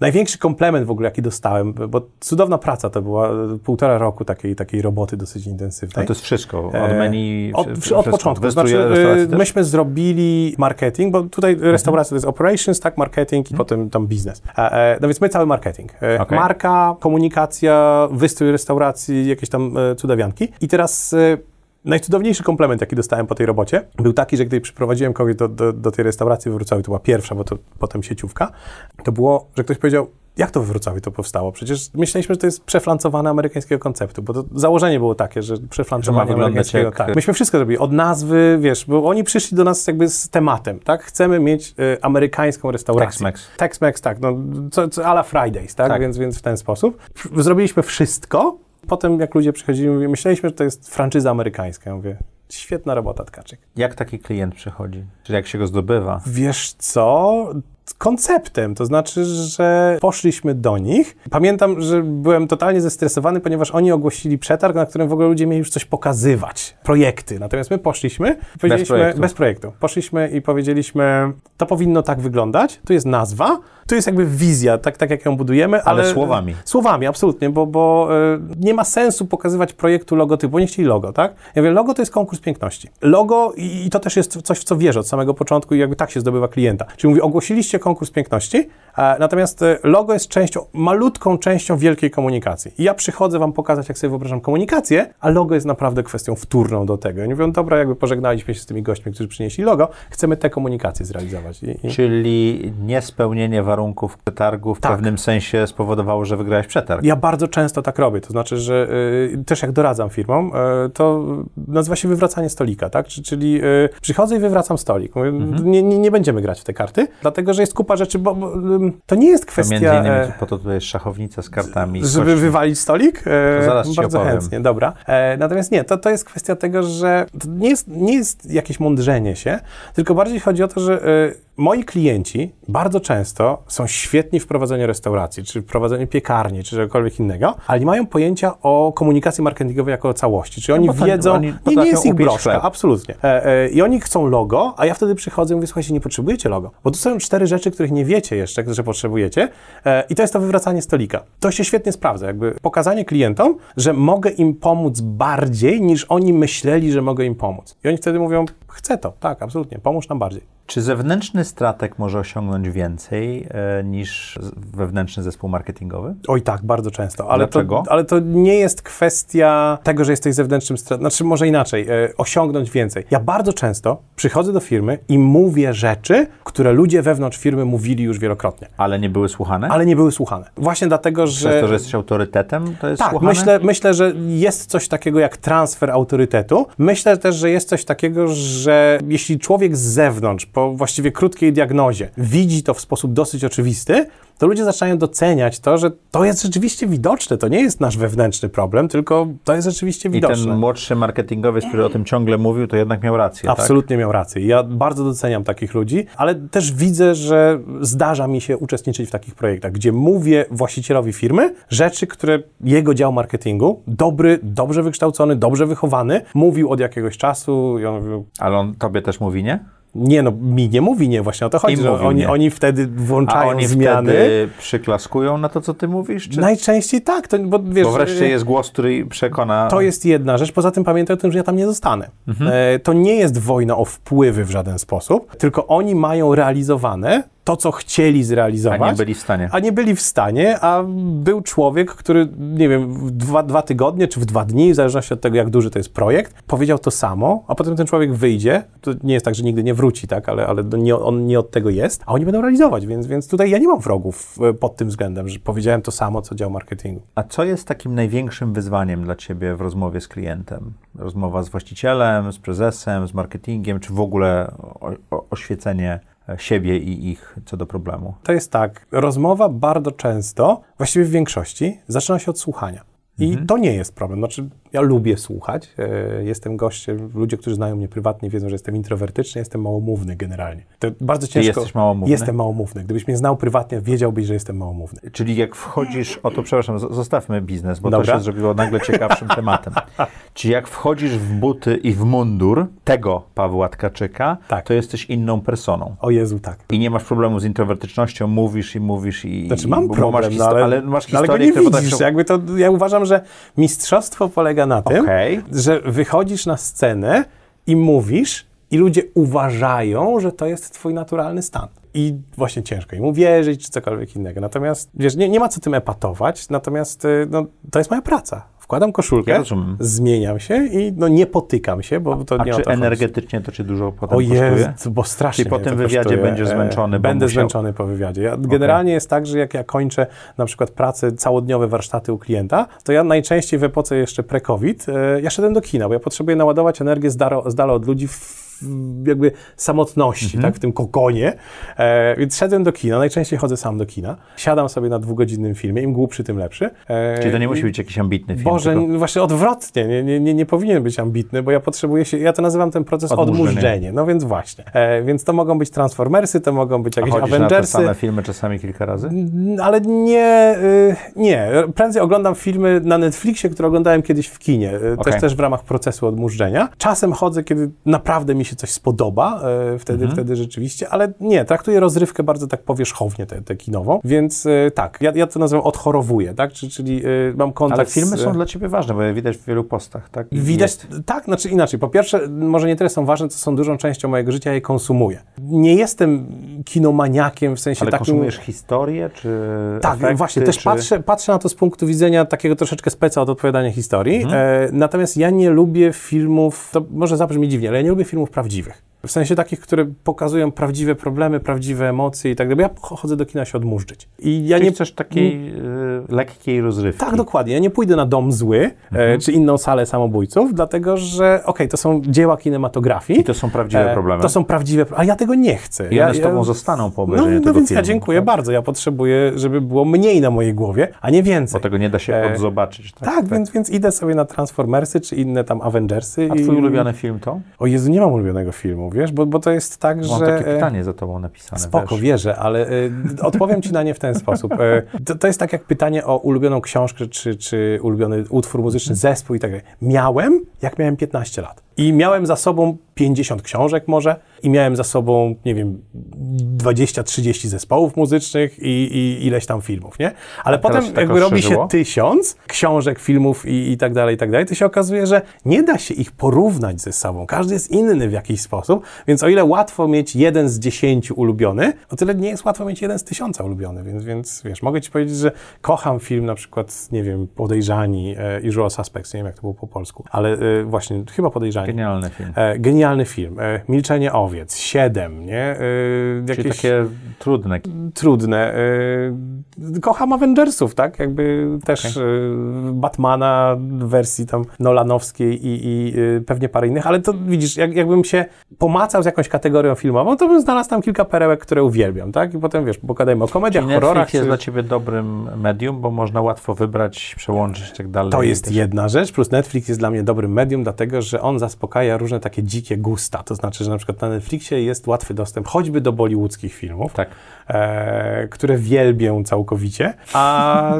największy komplement w ogóle, jaki dostałem, bo cudowna praca to była, półtora roku takiej, takiej roboty dosyć intensywnej. No to jest wszystko, od menu, Od, wszy- od wszystko. początku. Znaczy, myśmy zrobili marketing, bo tutaj restauracja to jest operations, tak, marketing i potem tam biznes. E, e, no więc my cały marketing. E, Okej. Marka, komunikacja, wystrój restauracji, jakieś tam e, cudawianki. I teraz... Najcudowniejszy komplement, jaki dostałem po tej robocie, był taki, że gdy przyprowadziłem kogoś do, do, do tej restauracji w Wrocławiu, to była pierwsza, bo to potem sieciówka, to było, że ktoś powiedział, jak to w Wrocławiu to powstało? Przecież myśleliśmy, że to jest przeflancowane amerykańskiego konceptu, bo to założenie było takie, że przeflancowanie amerykańskiego... jak- Tak, myśmy wszystko zrobili, od nazwy, wiesz, bo oni przyszli do nas jakby z tematem, tak? Chcemy mieć y, amerykańską restaurację. Tex-Mex. Tex-Mex, tak, no, co, co ala Fridays, tak? Tak. Więc, więc w ten sposób. Zrobiliśmy wszystko, potem jak ludzie przychodzili, mówili, myśleliśmy, że to jest franczyza amerykańska. Ja mówię, świetna robota, Tkaczyk. Jak taki klient przychodzi? Czyli jak się go zdobywa? Wiesz co? Konceptem, to znaczy, że poszliśmy do nich. Pamiętam, że byłem totalnie zestresowany, ponieważ oni ogłosili przetarg, na którym w ogóle ludzie mieli już coś pokazywać, projekty. Natomiast my poszliśmy, powiedzieliśmy projektu. bez projektu. Poszliśmy i powiedzieliśmy, to powinno tak wyglądać, tu jest nazwa, tu jest jakby wizja, tak, tak jak ją budujemy, ale, Ale słowami. Słowami, absolutnie, bo, bo y, nie ma sensu pokazywać projektu logotypu, nie chcieli logo, tak? Ja mówię, logo to jest konkurs piękności. Logo, i, i to też jest coś, w co wierzę od samego początku i jakby tak się zdobywa klienta. Czyli mówi, ogłosiliście konkurs piękności, natomiast e, logo jest częścią, malutką częścią wielkiej komunikacji. I ja przychodzę wam pokazać, jak sobie wyobrażam komunikację, a logo jest naprawdę kwestią wtórną do tego. I mówią, dobra, jakby pożegnaliśmy się z tymi gośćmi, którzy przynieśli logo, chcemy tę komunikację zrealizować. I, i... Czyli niespełnienie warunków przetargu w Tak. pewnym sensie spowodowało, że wygrałeś przetarg. Ja bardzo często tak robię, to znaczy, że y, też jak doradzam firmom, y, to nazywa się wywracanie stolika, tak? Czy- Czyli y, przychodzę i wywracam stolik. Mówię, Mhm. nie, nie, nie będziemy grać w te karty, dlatego że jest kupa rzeczy, bo, bo to nie jest To kwestia... między innymi e, po to tutaj jest szachownica z kartami. z żeby kośćmi. wywalić stolik? E, To zaraz ci Bardzo opowiem. chętnie, dobra. E, natomiast nie, to, to jest kwestia tego, że to nie jest, nie jest jakieś mądrzenie się, tylko bardziej chodzi o to, że e, moi klienci bardzo często są świetni w prowadzeniu restauracji, czy w prowadzeniu piekarni, czy czegokolwiek innego, ale nie mają pojęcia o komunikacji marketingowej jako o całości. Czyli oni bo to- wiedzą, oni nie, nie jest ich broszka, absolutnie. E, e, I oni chcą logo, a ja wtedy przychodzę i mówię, słuchajcie, nie potrzebujecie logo, bo tu są cztery rzeczy, których nie wiecie jeszcze, że potrzebujecie e, i to jest to wywracanie stolika. To się świetnie sprawdza, jakby pokazanie klientom, że mogę im pomóc bardziej, niż oni myśleli, że mogę im pomóc. I oni wtedy mówią, chcę to, tak, absolutnie, pomóż nam bardziej. Czy zewnętrzny stratek może osiągnąć więcej e, niż wewnętrzny zespół marketingowy? Oj tak, bardzo często. Ale Dlaczego? To, ale to nie jest kwestia tego, że jesteś zewnętrznym strategiem. Znaczy, może inaczej, e, osiągnąć więcej. Ja bardzo często przychodzę do firmy i mówię rzeczy, które ludzie wewnątrz firmy mówili już wielokrotnie, Ale nie były słuchane? ale nie były słuchane. Właśnie dlatego, że... Przez to, że jesteś autorytetem, to jest Tak, słuchane? myślę, myślę, że jest coś takiego jak transfer autorytetu. Myślę też, że jest coś takiego, że jeśli człowiek z zewnątrz, po właściwie krótkiej diagnozie, widzi to w sposób dosyć oczywisty, to ludzie zaczynają doceniać to, że to jest rzeczywiście widoczne. To nie jest nasz wewnętrzny problem, tylko to jest rzeczywiście I widoczne. ten młodszy marketingowiec, który o tym ciągle mówił, to jednak miał rację, tak? Absolutnie miał rację. Ja bardzo doceniam takich ludzi, ale też widzę, że zdarza mi się uczestniczyć w takich projektach, gdzie mówię właścicielowi firmy rzeczy, które jego dział marketingu, dobry, dobrze wykształcony, dobrze wychowany, mówił od jakiegoś czasu i on mówił, Ale on tobie też mówi nie? Nie no, mi nie mówi nie, właśnie o to chodzi, że oni, oni wtedy A włączają oni zmiany. wtedy przyklaskują na to, co ty mówisz? Czy... Najczęściej tak, to, bo wiesz... Bo wreszcie e, jest głos, który przekona... To jest jedna rzecz. Poza tym pamiętaj o tym, że ja tam nie zostanę. E, to nie jest wojna o wpływy w żaden sposób, tylko oni mają realizowane to, co chcieli A zrealizować. nie byli w stanie. A nie byli w stanie, a był człowiek, który, nie wiem, w dwa, dwa tygodnie czy w dwa dni, w zależności od tego, jak duży to jest projekt, powiedział to samo, a potem ten człowiek wyjdzie. To nie jest tak, że nigdy nie wróci, tak, ale, ale nie, on nie od tego jest, a oni będą realizować, więc, więc tutaj ja nie mam wrogów e, pod tym względem, że powiedziałem to samo, co dział marketingu. A co jest takim największym wyzwaniem dla Ciebie w rozmowie z klientem? Rozmowa z właścicielem, z prezesem, z marketingiem, czy w ogóle o, o, oświecenie siebie i ich co do problemu? To jest tak, rozmowa bardzo często, właściwie w większości, zaczyna się od słuchania. I to nie jest problem. Znaczy, ja lubię słuchać. E, jestem gościem, ludzie, którzy znają mnie prywatnie, wiedzą, że jestem introwertyczny, jestem małomówny generalnie. To bardzo ciężko. jesteś małomówny? Jestem małomówny. Gdybyś mnie znał prywatnie, wiedziałbyś, że jestem małomówny. Czyli jak wchodzisz, o to przepraszam, zostawmy biznes, bo Dobra. to się zrobiło nagle ciekawszym tematem. Czyli jak wchodzisz w buty i w mundur tego Pawła Tkaczyka, Tak. to jesteś inną personą. O Jezu, tak. I nie masz problemu z introwertycznością, mówisz i mówisz i... Znaczy mam problem, masz no, ale, ale masz no, ale go historię, nie które widzisz. potrafią- Jakby to, ja uważam, że mistrzostwo polega na tym, Okej. że wychodzisz na scenę i mówisz i ludzie uważają, że to jest twój naturalny stan. I właśnie ciężko im uwierzyć, czy cokolwiek innego. Natomiast, wiesz, nie, nie ma co tym epatować, natomiast y, no, to jest moja praca. Wkładam koszulkę, Ja zmieniam się i no, nie potykam się, bo to A nie czy to energetycznie to cię dużo potem O kosztuje? Jezu, bo strasznie Czyli po tym wywiadzie kosztuje. będziesz zmęczony, Będę musiał- zmęczony po wywiadzie. Ja, generalnie jest tak, że jak ja kończę na przykład pracę, całodniowe warsztaty u klienta, to ja najczęściej w epoce jeszcze pre-COVID, e, ja szedłem do kina, bo ja potrzebuję naładować energię z, dala od ludzi w jakby samotności, Mhm. tak, w tym kokonie. E, więc szedłem do kina, najczęściej chodzę sam do kina, siadam sobie na dwugodzinnym filmie, im głupszy, tym lepszy. E, Czyli to nie musi być jakiś ambitny film, Boże, tylko właśnie odwrotnie, nie, nie, nie, nie powinien być ambitny, bo ja potrzebuję się, ja to nazywam ten proces Odmurzenie. No więc właśnie. E, więc to mogą być Transformersy, to mogą być A jakieś na te Avengersy, same filmy czasami kilka razy? ale nie, y, nie. Prędzej oglądam filmy na Netflixie, które oglądałem kiedyś w kinie, y, Okej. też, też w ramach procesu odmurzenia. Czasem chodzę, kiedy naprawdę mi się coś spodoba, y, wtedy, Mhm. wtedy rzeczywiście, ale nie, traktuję rozrywkę bardzo tak powierzchownie, tę tę kinową, więc y, tak, ja, ja to nazywam odchorowuję, tak, Czy- czyli y, mam kontakt Ale filmy z, są dla ciebie ważne, bo je widać w wielu postach, tak? Widać, jest- tak, znaczy inaczej. Po pierwsze, może nie tyle są ważne, co są dużą częścią mojego życia, ja je konsumuję. Nie jestem kinomaniakiem w sensie Ale takim... konsumujesz historię, czy Tak, efekty, właśnie, też czy... patrzę, patrzę na to z punktu widzenia takiego troszeczkę speca od opowiadania historii. Mhm. E, natomiast ja nie lubię filmów, to może zabrzmi dziwnie, ale ja nie lubię filmów prawdziwych. W sensie takich, które pokazują prawdziwe problemy, prawdziwe emocje i tak dalej. Ja ch- chodzę do kina się odmurzyć. I ja Czyli nie chcesz takiej y, lekkiej rozrywki. tak, dokładnie. Ja nie pójdę na Dom Zły Mhm. e, czy inną salę samobójców, dlatego że, okej, to są dzieła kinematografii. I to są prawdziwe E, problemy. To są prawdziwe problemy, a ja tego nie chcę. I ja, one z tobą zostaną po No, obejrzeniu no tego więc filmu. ja dziękuję tak? bardzo. Ja potrzebuję, żeby było mniej na mojej głowie, a nie więcej. Bo tego nie da się E, odzobaczyć. Tak, Tak, Więc, więc idę sobie na Transformersy czy inne tam Avengersy. A i... twój ulubiony film to? O Jezu, nie mam ulubionego filmu, wiesz, bo, bo to jest tak, Mam że... takie e, pytanie za tobą napisane. Spoko, wiesz. wierzę, ale y, odpowiem ci na nie w ten sposób. E, to, to jest tak jak pytanie o ulubioną książkę, czy, czy ulubiony utwór muzyczny, zespół i tak dalej. Miałem, jak miałem 15 lat. I miałem za sobą 50 książek może i miałem za sobą, nie wiem, 20-30 zespołów muzycznych i, i ileś tam filmów, nie? Ale A potem się tak jakby robi się tysiąc książek, filmów i, i tak dalej, i tak dalej, to się okazuje, że nie da się ich porównać ze sobą. Każdy jest inny w jakiś sposób, więc o ile łatwo mieć jeden z dziesięciu ulubiony, o tyle nie jest łatwo mieć jeden z tysiąca ulubiony, więc, więc wiesz, mogę ci powiedzieć, że kocham film na przykład, nie wiem, Podejrzani e, Usual Suspects, nie wiem jak to było po polsku, ale e, właśnie, chyba Podejrzani. Genialny film. E, genialny film. E, Milczenie owiec, Siedem, nie? E, Czyli jakieś takie trudne. trudne. E, kocham Avengersów, tak? Jakby też e, Batmana w wersji tam Nolanowskiej i, i pewnie parę innych, ale to widzisz, jak, jakbym się pomacał z jakąś kategorią filmową, to bym znalazł tam kilka perełek, które uwielbiam, tak? I potem, wiesz, pogadajmy o komediach, Czyli horrorach. Netflix jest czy- dla ciebie dobrym medium, bo można łatwo wybrać, przełączyć i tak dalej. To jest też- jedna rzecz, plus Netflix jest dla mnie dobrym medium, dlatego że on zaspokaja różne takie dzikie gusta. To znaczy, że na przykład na Netflixie jest łatwy dostęp choćby do bollywoodzkich filmów, Tak. e, które wielbię całkowicie, a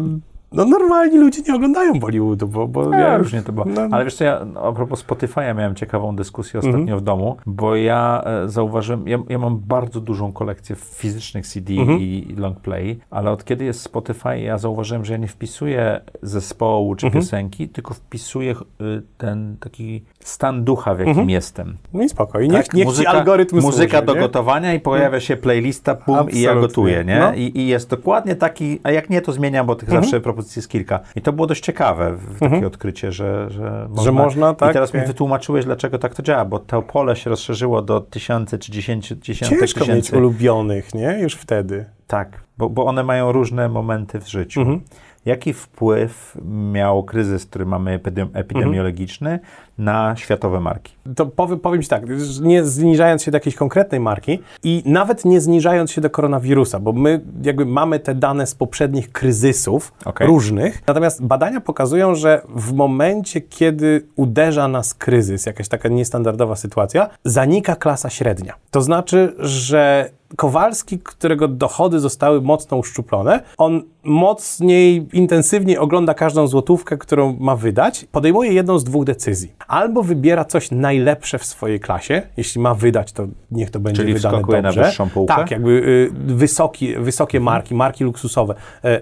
no normalni ludzie nie oglądają Bollywoodu, bo... bo Ja, ja- różnie to było. no, Ale wiesz co, ja no, a propos Spotify'a miałem ciekawą dyskusję ostatnio w domu, bo ja e, zauważyłem, ja, ja mam bardzo dużą kolekcję fizycznych CD i, i long play, ale od kiedy jest Spotify, ja zauważyłem, że ja nie wpisuję zespołu czy piosenki, tylko wpisuję y, ten taki stan ducha, w jakim jestem. No i spoko. I niech, Tak? niech ci algorytm muzyka służy, do nie? gotowania i pojawia się playlista, pum, i ja Absolutnie. gotuję, nie? No. I, I jest dokładnie taki, a jak nie, to zmieniam, bo tych Mhm. zawsze propozycji jest kilka. I to było dość ciekawe, takie odkrycie, że, że można. można, tak? I teraz mi Nie. wytłumaczyłeś, dlaczego tak to działa, bo to pole się rozszerzyło do tysiące czy dziesięciu, dziesiątek Ciężko mieć tysięcy. ulubionych, nie? Już wtedy. Tak, bo, bo one mają różne momenty w życiu. Mhm. Jaki wpływ miał kryzys, który mamy epidem- epidemiologiczny na światowe marki? To powiem, powiem Ci tak, nie zniżając się do jakiejś konkretnej marki i nawet nie zniżając się do koronawirusa, bo my jakby mamy te dane z poprzednich kryzysów Okej. różnych, natomiast badania pokazują, że w momencie, kiedy uderza nas kryzys, jakaś taka niestandardowa sytuacja, zanika klasa średnia. To znaczy, że Kowalski, którego dochody zostały mocno uszczuplone, on mocniej, intensywniej ogląda każdą złotówkę, którą ma wydać, podejmuje jedną z dwóch decyzji. Albo wybiera coś najlepsze w swojej klasie, jeśli ma wydać, to niech to będzie Czyli wydane wskakuje na dobrze. wyższą półkę? Tak, jakby y, wysoki, wysokie marki, marki luksusowe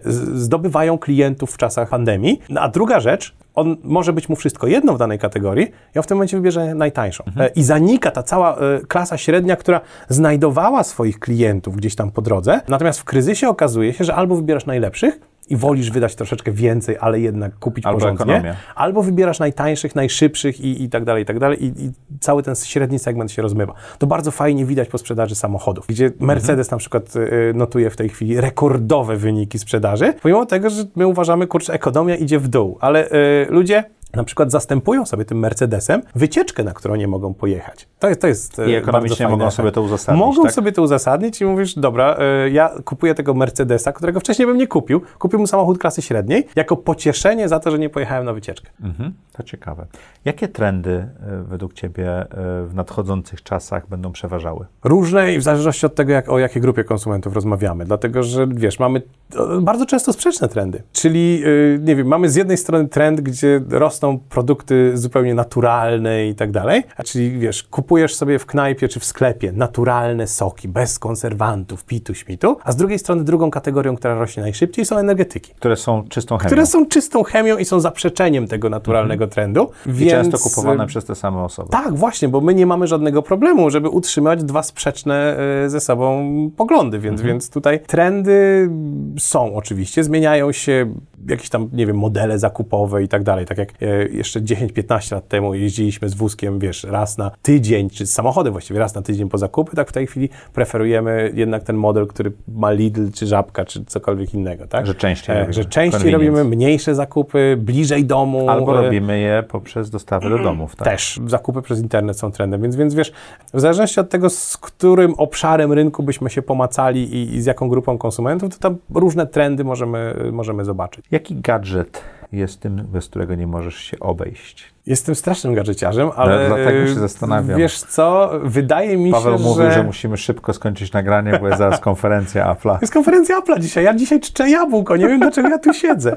z- zdobywają klientów w czasach pandemii. No, A druga rzecz, on może być mu wszystko jedno w danej kategorii i on w tym momencie wybierze najtańszą. E, I zanika ta cała e, klasa średnia, która znajdowała swoich klientów gdzieś tam po drodze. Natomiast w kryzysie okazuje się, że albo wybierasz najlepszych, i wolisz wydać troszeczkę więcej, ale jednak kupić Albo porządnie, ekonomię. albo wybierasz najtańszych, najszybszych i, i tak dalej, i tak dalej. I, I cały ten średni segment się rozmywa. To bardzo fajnie widać po sprzedaży samochodów, gdzie Mercedes na przykład y, notuje w tej chwili rekordowe wyniki sprzedaży, pomimo tego, że my uważamy, kurczę, ekonomia idzie w dół, ale y, ludzie na przykład zastępują sobie tym Mercedesem wycieczkę, na którą nie mogą pojechać. To jest, to jest y, I ekonomicznie mogą efekt. sobie to uzasadnić, Mogą tak? sobie to uzasadnić i mówisz, dobra, y, ja kupuję tego Mercedesa, którego wcześniej bym nie kupił, kupiłbym samochód klasy średniej, jako pocieszenie za to, że nie pojechałem na wycieczkę. Mhm, to ciekawe. Jakie trendy y, według Ciebie w nadchodzących czasach będą przeważały? Różne i w zależności od tego, jak, o jakiej grupie konsumentów rozmawiamy. Dlatego, że wiesz, mamy e, bardzo często sprzeczne trendy. Czyli, nie wiem, mamy z jednej strony trend, gdzie rosną produkty zupełnie naturalne i tak dalej. A Czyli, wiesz, kupujesz sobie w knajpie czy w sklepie naturalne soki, bez konserwantów, pitu, śmitu. A z drugiej strony drugą kategorią, która rośnie najszybciej są energetyki. Które są czystą chemią. Które są czystą chemią i są zaprzeczeniem tego naturalnego trendu. I więc, często kupowane przez te same osoby. tak, właśnie, bo my nie mamy żadnego problemu, żeby utrzymać dwa sprzeczne e, ze sobą poglądy, więc, więc tutaj trendy są oczywiście, zmieniają się jakieś tam, nie wiem, modele zakupowe i tak dalej. Tak jak e, jeszcze 10-15 lat temu jeździliśmy z wózkiem, wiesz, raz na tydzień, czy z samochodem właściwie raz na tydzień po zakupy, tak w tej chwili preferujemy jednak ten model, który ma Lidl, czy Żabka, czy cokolwiek innego, tak? Że częściej E, robimy. Że częściej robimy mniejsze zakupy, bliżej domu. Albo e, robimy je poprzez dostawę do domów. Tak? też zakupy przez internet są trendem, więc, więc wiesz, w zależności od tego, z którym obszarem rynku byśmy się pomacali i, i z jaką grupą konsumentów, to tam różne trendy możemy, możemy zobaczyć. Jaki gadżet jest tym, bez którego nie możesz się obejść? Jestem strasznym gadżeciarzem, ale dlatego się e, zastanawiam. wiesz co, wydaje mi Paweł się, mówił, że... że musimy szybko skończyć nagranie, bo jest zaraz konferencja Apple'a. Jest konferencja Apple'a dzisiaj, ja dzisiaj czczę jabłko, nie wiem dlaczego ja tu siedzę.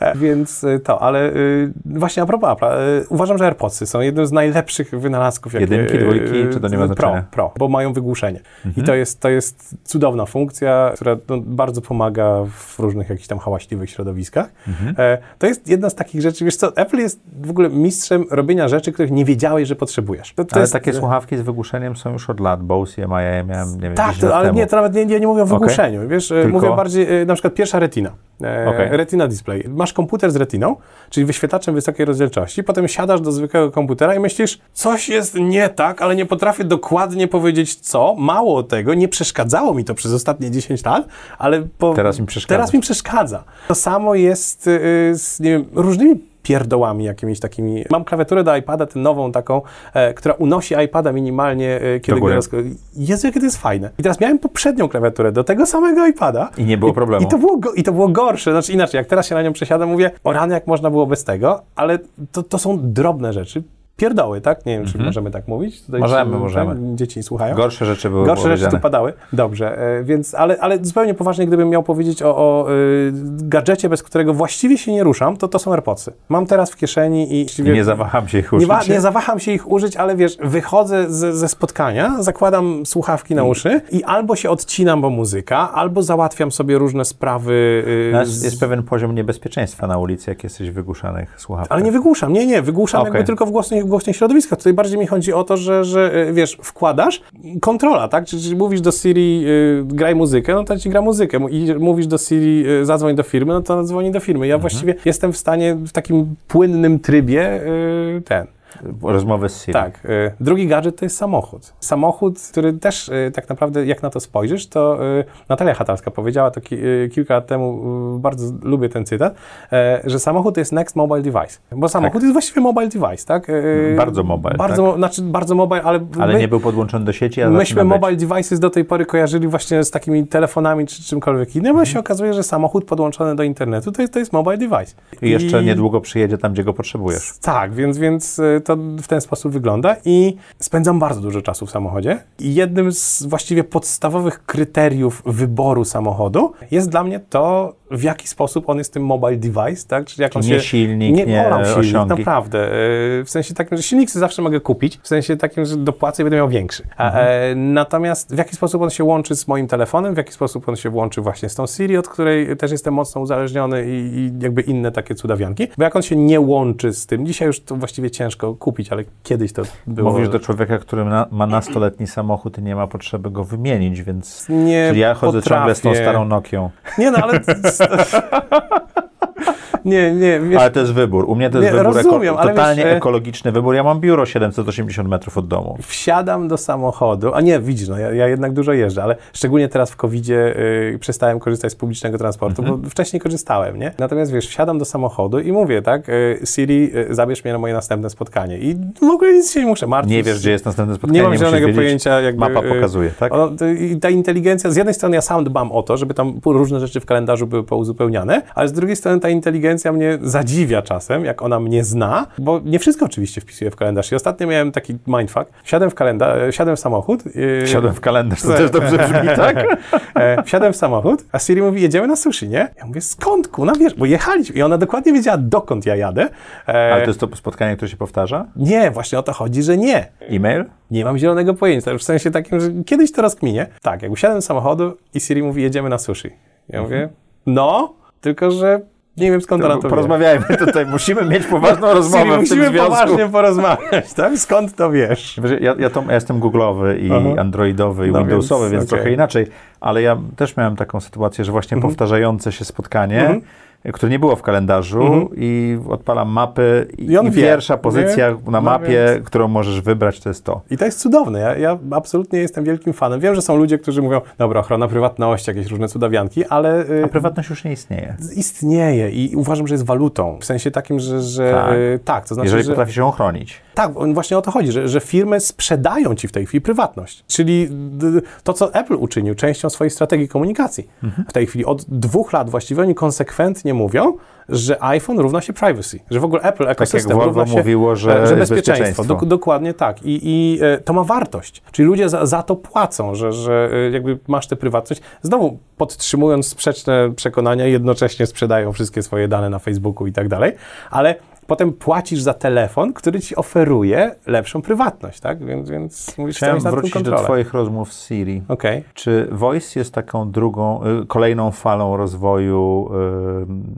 E, Więc y, to, ale y, właśnie a propos Apple'a, uważam, że AirPodsy są jednym z najlepszych wynalazków. jakie, Jedynki, dwójki, czy to nie ma Pro, znaczenia? Mhm. Pro, bo mają wygłuszenie. I to jest, to jest cudowna funkcja, która no, bardzo pomaga w różnych jakichś tam hałaśliwych środowiskach. Mhm. E, To jest jedna z takich rzeczy, wiesz co, Apple jest w ogóle mistrzem robienia rzeczy, których nie wiedziałeś, że potrzebujesz. To, to Ale jest, takie słuchawki z wygłuszeniem są już od lat. Bose i MIA ja miałem, nie wiem, Tak, 10 to, ale temu. nie, to nawet nie, nie, nie mówię o wygłuszeniu. Wiesz, e, Tylko- mówię bardziej, e, na przykład pierwsza retina. E, Okej. Retina display. Masz komputer z retiną, czyli wyświetlaczem wysokiej rozdzielczości, potem siadasz do zwykłego komputera i myślisz, coś jest nie tak, ale nie potrafię dokładnie powiedzieć co. Mało tego, nie przeszkadzało mi to przez ostatnie 10 lat, ale po, Teraz mi przeszkadza. Teraz mi przeszkadza. To samo jest z nie wiem, różnymi pierdołami jakimiś takimi. Mam klawiaturę do iPada, tę nową taką, e, która unosi iPada minimalnie, e, kiedy go góry. rozk... Jezu, jakie to jest fajne. I teraz miałem poprzednią klawiaturę do tego samego iPada. I nie było problemu. I to było, go, I to było gorsze. Znaczy inaczej, jak teraz się na nią przesiadam, mówię, o rany, jak można było bez tego, ale to, to są drobne rzeczy. Pierdoły, tak? Nie wiem, czy możemy tak mówić. Tutaj, Możemy, czy, możemy. tak? Dzieci słuchają. Gorsze rzeczy były Gorsze rzeczy tu padały. Dobrze, e, więc, ale, ale zupełnie poważnie, gdybym miał powiedzieć o, o y, gadżecie, bez którego właściwie się nie ruszam, to to są AirPodsy. Mam teraz w kieszeni i... Nie zawaham się ich nie, użyć. wa- nie zawaham się ich użyć, ale wiesz, wychodzę z, ze spotkania, zakładam słuchawki na uszy i albo się odcinam, bo muzyka, albo załatwiam sobie różne sprawy. y, No, z- jest, jest pewien poziom niebezpieczeństwa na ulicy, jak jesteś wygłuszanych słuchawkach. Ale nie wygłuszam, nie, nie, wygłuszam Okej. jakby tylko w głośnych, w głośnych środowiskach. Tutaj bardziej mi chodzi o to, że, że y, wiesz, wkładasz, kontrola, tak? Czyli, mówisz do Siri, y, graj muzykę, no to ci gra muzykę. Mu- I mówisz do Siri, y, zadzwoń do firmy, no to dzwoni do firmy. Ja Mhm. właściwie jestem w stanie w takim płynnym trybie y, ten. Rozmowy z Siri. Tak. y, Drugi gadżet to jest samochód. Samochód, który też y, tak naprawdę, jak na to spojrzysz, to y, Natalia Hatalska powiedziała to ki kilka lat temu, bardzo lubię ten cytat, że samochód to jest next mobile device. Bo samochód jest właściwie mobile device, tak? Bardzo mobile, Bardzo, mo- znaczy bardzo mobile, ale, Ale my, nie był podłączony do sieci, a myśmy zaczyna być. mobile devices do tej pory kojarzyli właśnie z takimi telefonami czy czymkolwiek innym, Mhm. a się okazuje, że samochód podłączony do internetu to jest, to jest mobile device. I jeszcze niedługo przyjedzie tam, gdzie go potrzebujesz. Tak, więc, więc to w ten sposób wygląda i spędzam bardzo dużo czasu w samochodzie. I jednym z właściwie podstawowych kryteriów wyboru samochodu jest dla mnie to, w jaki sposób on jest tym mobile device, tak? Czyli jak on Nie się... silnik, nie kocham silnik, osiągi. naprawdę. Y, W sensie takim, że silnik zawsze mogę kupić, w sensie takim, że dopłacę i będę miał większy. Mhm. e, natomiast w jaki sposób on się łączy z moim telefonem, w jaki sposób on się łączy właśnie z tą Siri, od której też jestem mocno uzależniony i, i jakby inne takie cudawianki. Bo jak on się nie łączy z tym, dzisiaj już to właściwie ciężko kupić, ale kiedyś to było... Mówisz do człowieka, który na, ma nastoletni samochód i nie ma potrzeby go wymienić, więc... Nie Czyli ja chodzę ciągle z tą potrafię. starą Nokią. Nie no, ale... just nie, nie, wiesz, Ale to jest wybór. U mnie to jest Nie, wybór rozumiem, eko- totalnie wiesz, e- ekologiczny wybór. Ja mam biuro 780 metrów od domu. wsiadam do samochodu, a nie, widzisz, no ja, ja jednak dużo jeżdżę, ale szczególnie teraz w COVID-zie y, przestałem korzystać z publicznego transportu, bo wcześniej korzystałem, nie? Natomiast wiesz, wsiadam do samochodu i mówię, tak, y, Siri, y, zabierz mnie na moje następne spotkanie i w ogóle nic się nie muszę martwić. Nie wiesz, gdzie jest następne spotkanie. Nie mam musisz zielonego wiedzieć. pojęcia, jakby... Mapa pokazuje, tak? Ono, ta inteligencja, z jednej strony ja sam dbam o to, żeby tam różne rzeczy w kalendarzu były pouzupełniane, ale z drugiej strony ta inteligencja mnie zadziwia czasem, jak ona mnie zna, bo nie wszystko oczywiście wpisuję w kalendarz. I ostatnio miałem taki mindfuck. Wsiadłem w kalendarz, wsiadłem w samochód. Yy, Wsiadłem w kalendarz, to też dobrze brzmi, tak? e, wsiadłem w samochód, a Siri mówi, jedziemy na sushi, nie? Ja mówię, skąd, kuna, wiesz, bo jechaliśmy. I ona dokładnie wiedziała, dokąd ja jadę. E, Ale to jest to spotkanie, które się powtarza? Nie, właśnie o to chodzi, że nie. E-mail? Nie mam zielonego pojęcia, w sensie takim, że kiedyś to rozkminie. Tak, jak usiadłem do samochodu i Siri mówi, jedziemy na sushi. Ja mówię, no, tylko że nie wiem skąd ona to wie. Porozmawiajmy tutaj, musimy mieć poważną rozmowę Siri, w musimy tym związku. poważnie porozmawiać, tak? Skąd to wiesz? Ja, ja, to, ja jestem Google'owy i Aha. Androidowy i No Windowsowy, więc, więc, okej. trochę inaczej, ale ja też miałem taką sytuację, że właśnie powtarzające się spotkanie, Mhm. Które nie było w kalendarzu i odpalam mapy i, I on i wie, pierwsza pozycja nie? na No mapie, więc- którą możesz wybrać, to jest to. I to jest cudowne. Ja, ja absolutnie jestem wielkim fanem. Wiem, że są ludzie, którzy mówią, dobra, ochrona prywatności, jakieś różne cudawianki, ale y, A prywatność już nie istnieje. istnieje i uważam, że jest walutą. W sensie takim, że, że Tak. tak to znaczy, Jeżeli że... potrafisz ją ochronić. Tak, właśnie o to chodzi, że, że firmy sprzedają ci w tej chwili prywatność. Czyli to, co Apple uczynił częścią swojej strategii komunikacji. W tej chwili od dwóch lat właściwie oni konsekwentnie mówią, że iPhone równa się privacy. Że w ogóle Apple ekosystem Volvo równa się, mówiło, że e, że bezpieczeństwo. bezpieczeństwo. Dok- dokładnie tak. I, i e, to ma wartość. Czyli ludzie za, za to płacą, że, że e, jakby masz tę prywatność. Znowu podtrzymując sprzeczne przekonania, jednocześnie sprzedają wszystkie swoje dane na Facebooku i tak dalej, ale potem płacisz za telefon, który ci oferuje lepszą prywatność, tak? Więc, więc musisz Chciałem wrócić do. Twoich rozmów z Siri. Okej. Czy Voice jest taką drugą, y, kolejną falą rozwoju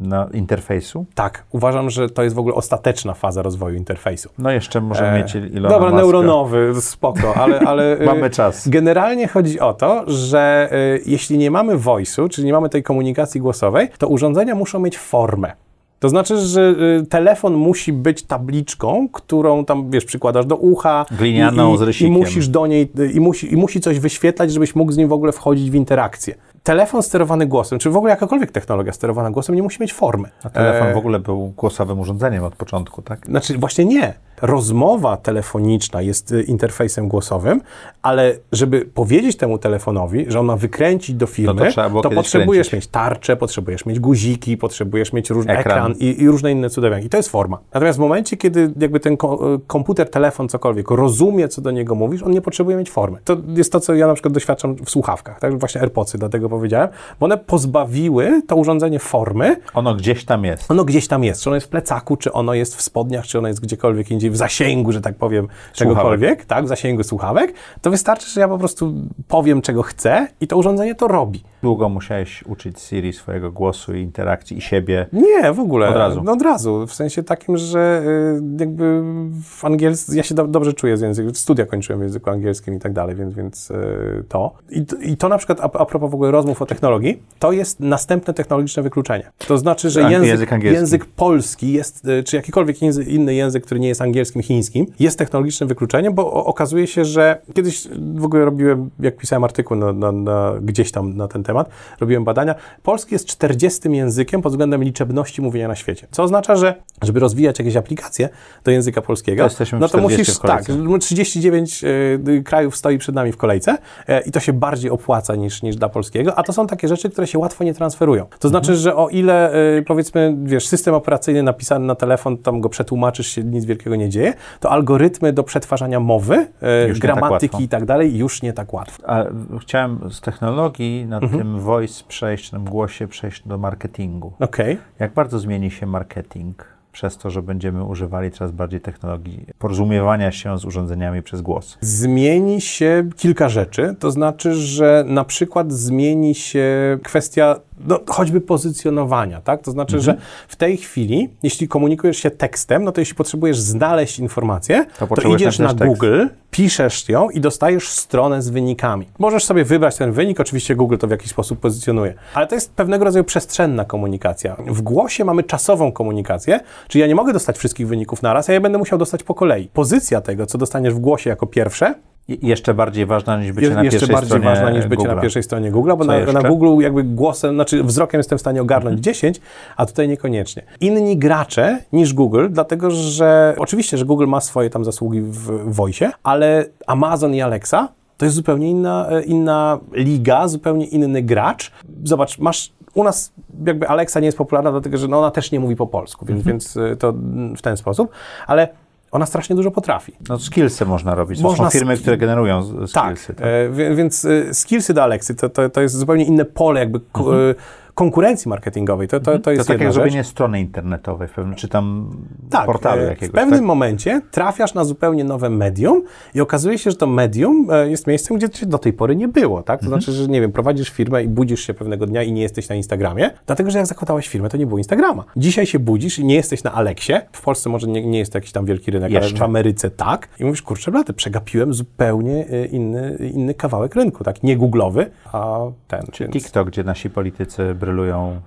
y, na interfejsu? Tak, uważam, że to jest w ogóle ostateczna faza rozwoju interfejsu. No jeszcze możemy E, mieć Ilona Dobra, Maska. neuronowy, spoko, ale... ale y, Mamy czas. Generalnie chodzi o to, że y, jeśli nie mamy voice'u, czyli nie mamy tej komunikacji głosowej, to urządzenia muszą mieć formę. To znaczy, że y, telefon musi być tabliczką, którą tam, wiesz, przykładasz do ucha. Glinianą i, z i, rysikiem. I musisz do niej, i musi, i musi coś wyświetlać, żebyś mógł z nim w ogóle wchodzić w interakcję. Telefon sterowany głosem, czy w ogóle jakakolwiek technologia sterowana głosem, nie musi mieć formy. A telefon E, w ogóle był głosowym urządzeniem od początku, tak? Znaczy, właśnie nie. Rozmowa telefoniczna jest y, interfejsem głosowym, ale żeby powiedzieć temu telefonowi, że on ma wykręcić do firmy, No to to potrzebujesz kręcić. mieć tarczę, potrzebujesz mieć guziki, potrzebujesz mieć różny ekran, Ekran. i, i różne inne cudawianki. To jest forma. Natomiast w momencie, kiedy jakby ten ko- komputer, telefon, cokolwiek rozumie, co do niego mówisz, on nie potrzebuje mieć formy. To jest to, co ja na przykład doświadczam w słuchawkach, tak? Właśnie AirPodsy, dlatego powiedziałem, bo one pozbawiły to urządzenie formy, Ono gdzieś tam jest. ono gdzieś tam jest, czy ono jest w plecaku, czy ono jest w spodniach, czy ono jest gdziekolwiek indziej w zasięgu, że tak powiem, czegokolwiek, tak, w zasięgu słuchawek, to wystarczy, że ja po prostu powiem, czego chcę i to urządzenie to robi. Długo musiałeś uczyć Siri swojego głosu i interakcji i siebie. Nie, w ogóle. Od razu. No, od razu. W sensie takim, że y, jakby w angielskim, ja się do, dobrze czuję z językiem, studia kończyłem w języku angielskim i tak dalej, więc, więc y, to. I, I to na przykład, a, a propos w ogóle rozmów o technologii, to jest następne technologiczne wykluczenie. To znaczy, że język, język język polski jest, y, czy jakikolwiek język, inny język, który nie jest angielskim, chińskim, jest technologicznym wykluczeniem, bo okazuje się, że kiedyś w ogóle robiłem, jak pisałem artykuł na, na, na, gdzieś tam na ten temat, robiłem badania. Polski jest 40 językiem pod względem liczebności mówienia na świecie. Co oznacza, że żeby rozwijać jakieś aplikacje do języka polskiego, To jesteśmy w no to 40 musisz, tak, 39 e, krajów stoi przed nami w kolejce e, i to się bardziej opłaca niż, niż dla polskiego, a to są takie rzeczy, które się łatwo nie transferują. To znaczy, że o ile e, powiedzmy, wiesz, system operacyjny napisany na telefon, tam go przetłumaczysz się, nic wielkiego nie dzieje, to algorytmy do przetwarzania mowy, tak gramatyki łatwo. i tak dalej, już nie tak łatwo. A chciałem z technologii na Mhm. Tym voice przejść, tym głosie przejść do marketingu. Okej. Jak bardzo zmieni się marketing przez to, że będziemy używali coraz bardziej technologii porozumiewania się z urządzeniami przez głos? Zmieni się kilka rzeczy, to znaczy, że na przykład zmieni się kwestia no, choćby pozycjonowania, tak? To znaczy, że w tej chwili, jeśli komunikujesz się tekstem, no to jeśli potrzebujesz znaleźć informację, to, potrzebujesz idziesz na napisać tekst. Google, piszesz ją i dostajesz stronę z wynikami. Możesz sobie wybrać ten wynik, oczywiście Google to w jakiś sposób pozycjonuje, ale to jest pewnego rodzaju przestrzenna komunikacja. W głosie mamy czasową komunikację, czyli ja nie mogę dostać wszystkich wyników naraz, a ja będę musiał dostać po kolei. Pozycja tego, co dostaniesz w głosie jako pierwsze, jeszcze bardziej ważna niż bycie jest na jeszcze pierwszej bardziej stronie ważna niż bycie na pierwszej stronie Google'a, bo na, jeszcze? Mhm. na Google jakby głosem, znaczy wzrokiem jestem w stanie ogarnąć 10, a tutaj niekoniecznie. Inni gracze niż Google, dlatego że oczywiście, że Google ma swoje tam zasługi w voice, ale Amazon i Alexa to jest zupełnie inna, e, inna liga, zupełnie inny gracz. Zobacz, masz u nas jakby Alexa nie jest popularna, dlatego że no ona też nie mówi po polsku, więc, Mhm. więc e, to w ten sposób, ale ona strasznie dużo potrafi. No skillsy można robić. To Można są firmy, które generują Tak, skillsy. Tak. e, wie- więc e, skillsy do Alexy to, to, to jest zupełnie inne pole jakby ko- e, konkurencji marketingowej. To, to, to Mhm. To jest tak jak rzecz. zrobienie strony internetowej czy tam Tak, portalu e, jakiegoś. w pewnym tak? momencie trafiasz na zupełnie nowe medium i okazuje się, że to medium e, jest miejscem, gdzie do tej pory nie było, tak? To Mhm. znaczy, że nie wiem, prowadzisz firmę i budzisz się pewnego dnia i nie jesteś na Instagramie, dlatego, że jak zakładałeś firmę, to nie było Instagrama. Dzisiaj się budzisz i nie jesteś na Aleksie. W Polsce może nie, nie jest to jakiś tam wielki rynek, ale Jeszcze. w Ameryce tak. I mówisz, kurczę blady, przegapiłem zupełnie e, inny, inny kawałek rynku, tak? Nie googlowy, a ten. więc- TikTok, gdzie nasi politycy brylują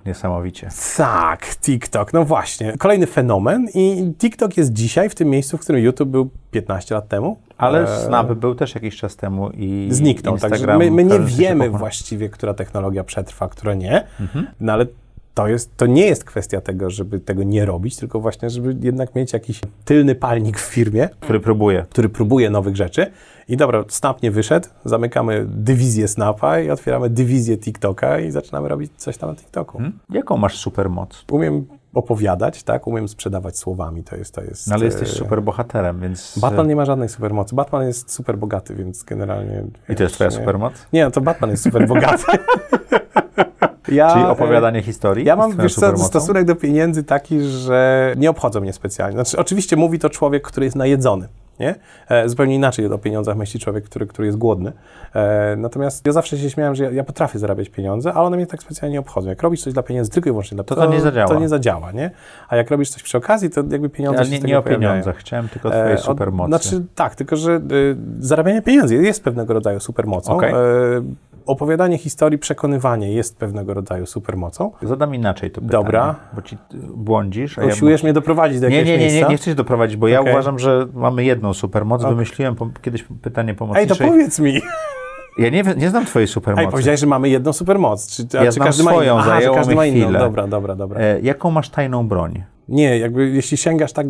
niesamowicie. tak, TikTok, no właśnie. Kolejny fenomen i TikTok jest dzisiaj w tym miejscu, w którym YouTube był 15 lat temu. Ale E, Snap był też jakiś czas temu i zniknął, także Instagram my, my w nie wiemy właściwie, która technologia przetrwa, która nie, Mhm. no ale to, jest, to nie jest kwestia tego, żeby tego nie robić, tylko właśnie, żeby jednak mieć jakiś tylny palnik w firmie, Który próbuje. który próbuje nowych rzeczy. I dobra, Snap nie wyszedł, zamykamy dywizję Snapa i otwieramy dywizję TikToka i zaczynamy robić coś tam na TikToku. Hmm? Jaką masz supermoc? Umiem opowiadać, tak? Umiem sprzedawać słowami, to jest... To jest No ale jesteś e, super bohaterem, więc... Batman nie ma żadnej supermocy. Batman jest super bogaty, więc generalnie... I to jest twoja nie- supermoc? Nie, no to Batman jest super bogaty. ja, Czyli e, opowiadanie historii? Ja mam, wiesz co, stosunek do pieniędzy taki, że nie obchodzą mnie specjalnie. Znaczy, oczywiście mówi to człowiek, który jest najedzony. Nie? E, zupełnie inaczej o pieniądzach myśli człowiek, który, który jest głodny. E, natomiast ja zawsze się śmiałem, że ja, ja potrafię zarabiać pieniądze, ale one mnie tak specjalnie nie obchodzą. Jak robisz coś dla pieniędzy tylko i wyłącznie dla To to nie zadziała. To nie zadziała, nie? A jak robisz coś przy okazji, to jakby pieniądze Ale się nie, nie o pojawiają. pieniądzach, chciałem tylko o twojej E, supermocy. Znaczy tak, tylko że y, zarabianie pieniędzy jest pewnego rodzaju supermocą. Okej. Opowiadanie historii, przekonywanie jest pewnego rodzaju supermocą. Zadam inaczej to pytanie, Dobra. bo ci błądzisz, a ja... Usiłujesz mnie doprowadzić do Nie, jakiegoś nie, nie, nie, nie chcę cię doprowadzić, bo ja uważam, że mamy jedną supermoc. Ok. Wymyśliłem po, kiedyś pytanie Ej, to pomocnicze. powiedz mi. Ja nie, nie znam twojej supermocy. Ej, powiedziałeś, że mamy jedną supermoc. Czy, Ja czy znam każdy ma swoją, inną? Aha, że zajęło każdy ma inną. Dobra, dobra, dobra. E, jaką masz tajną broń? Nie, jakby jeśli sięgasz tak,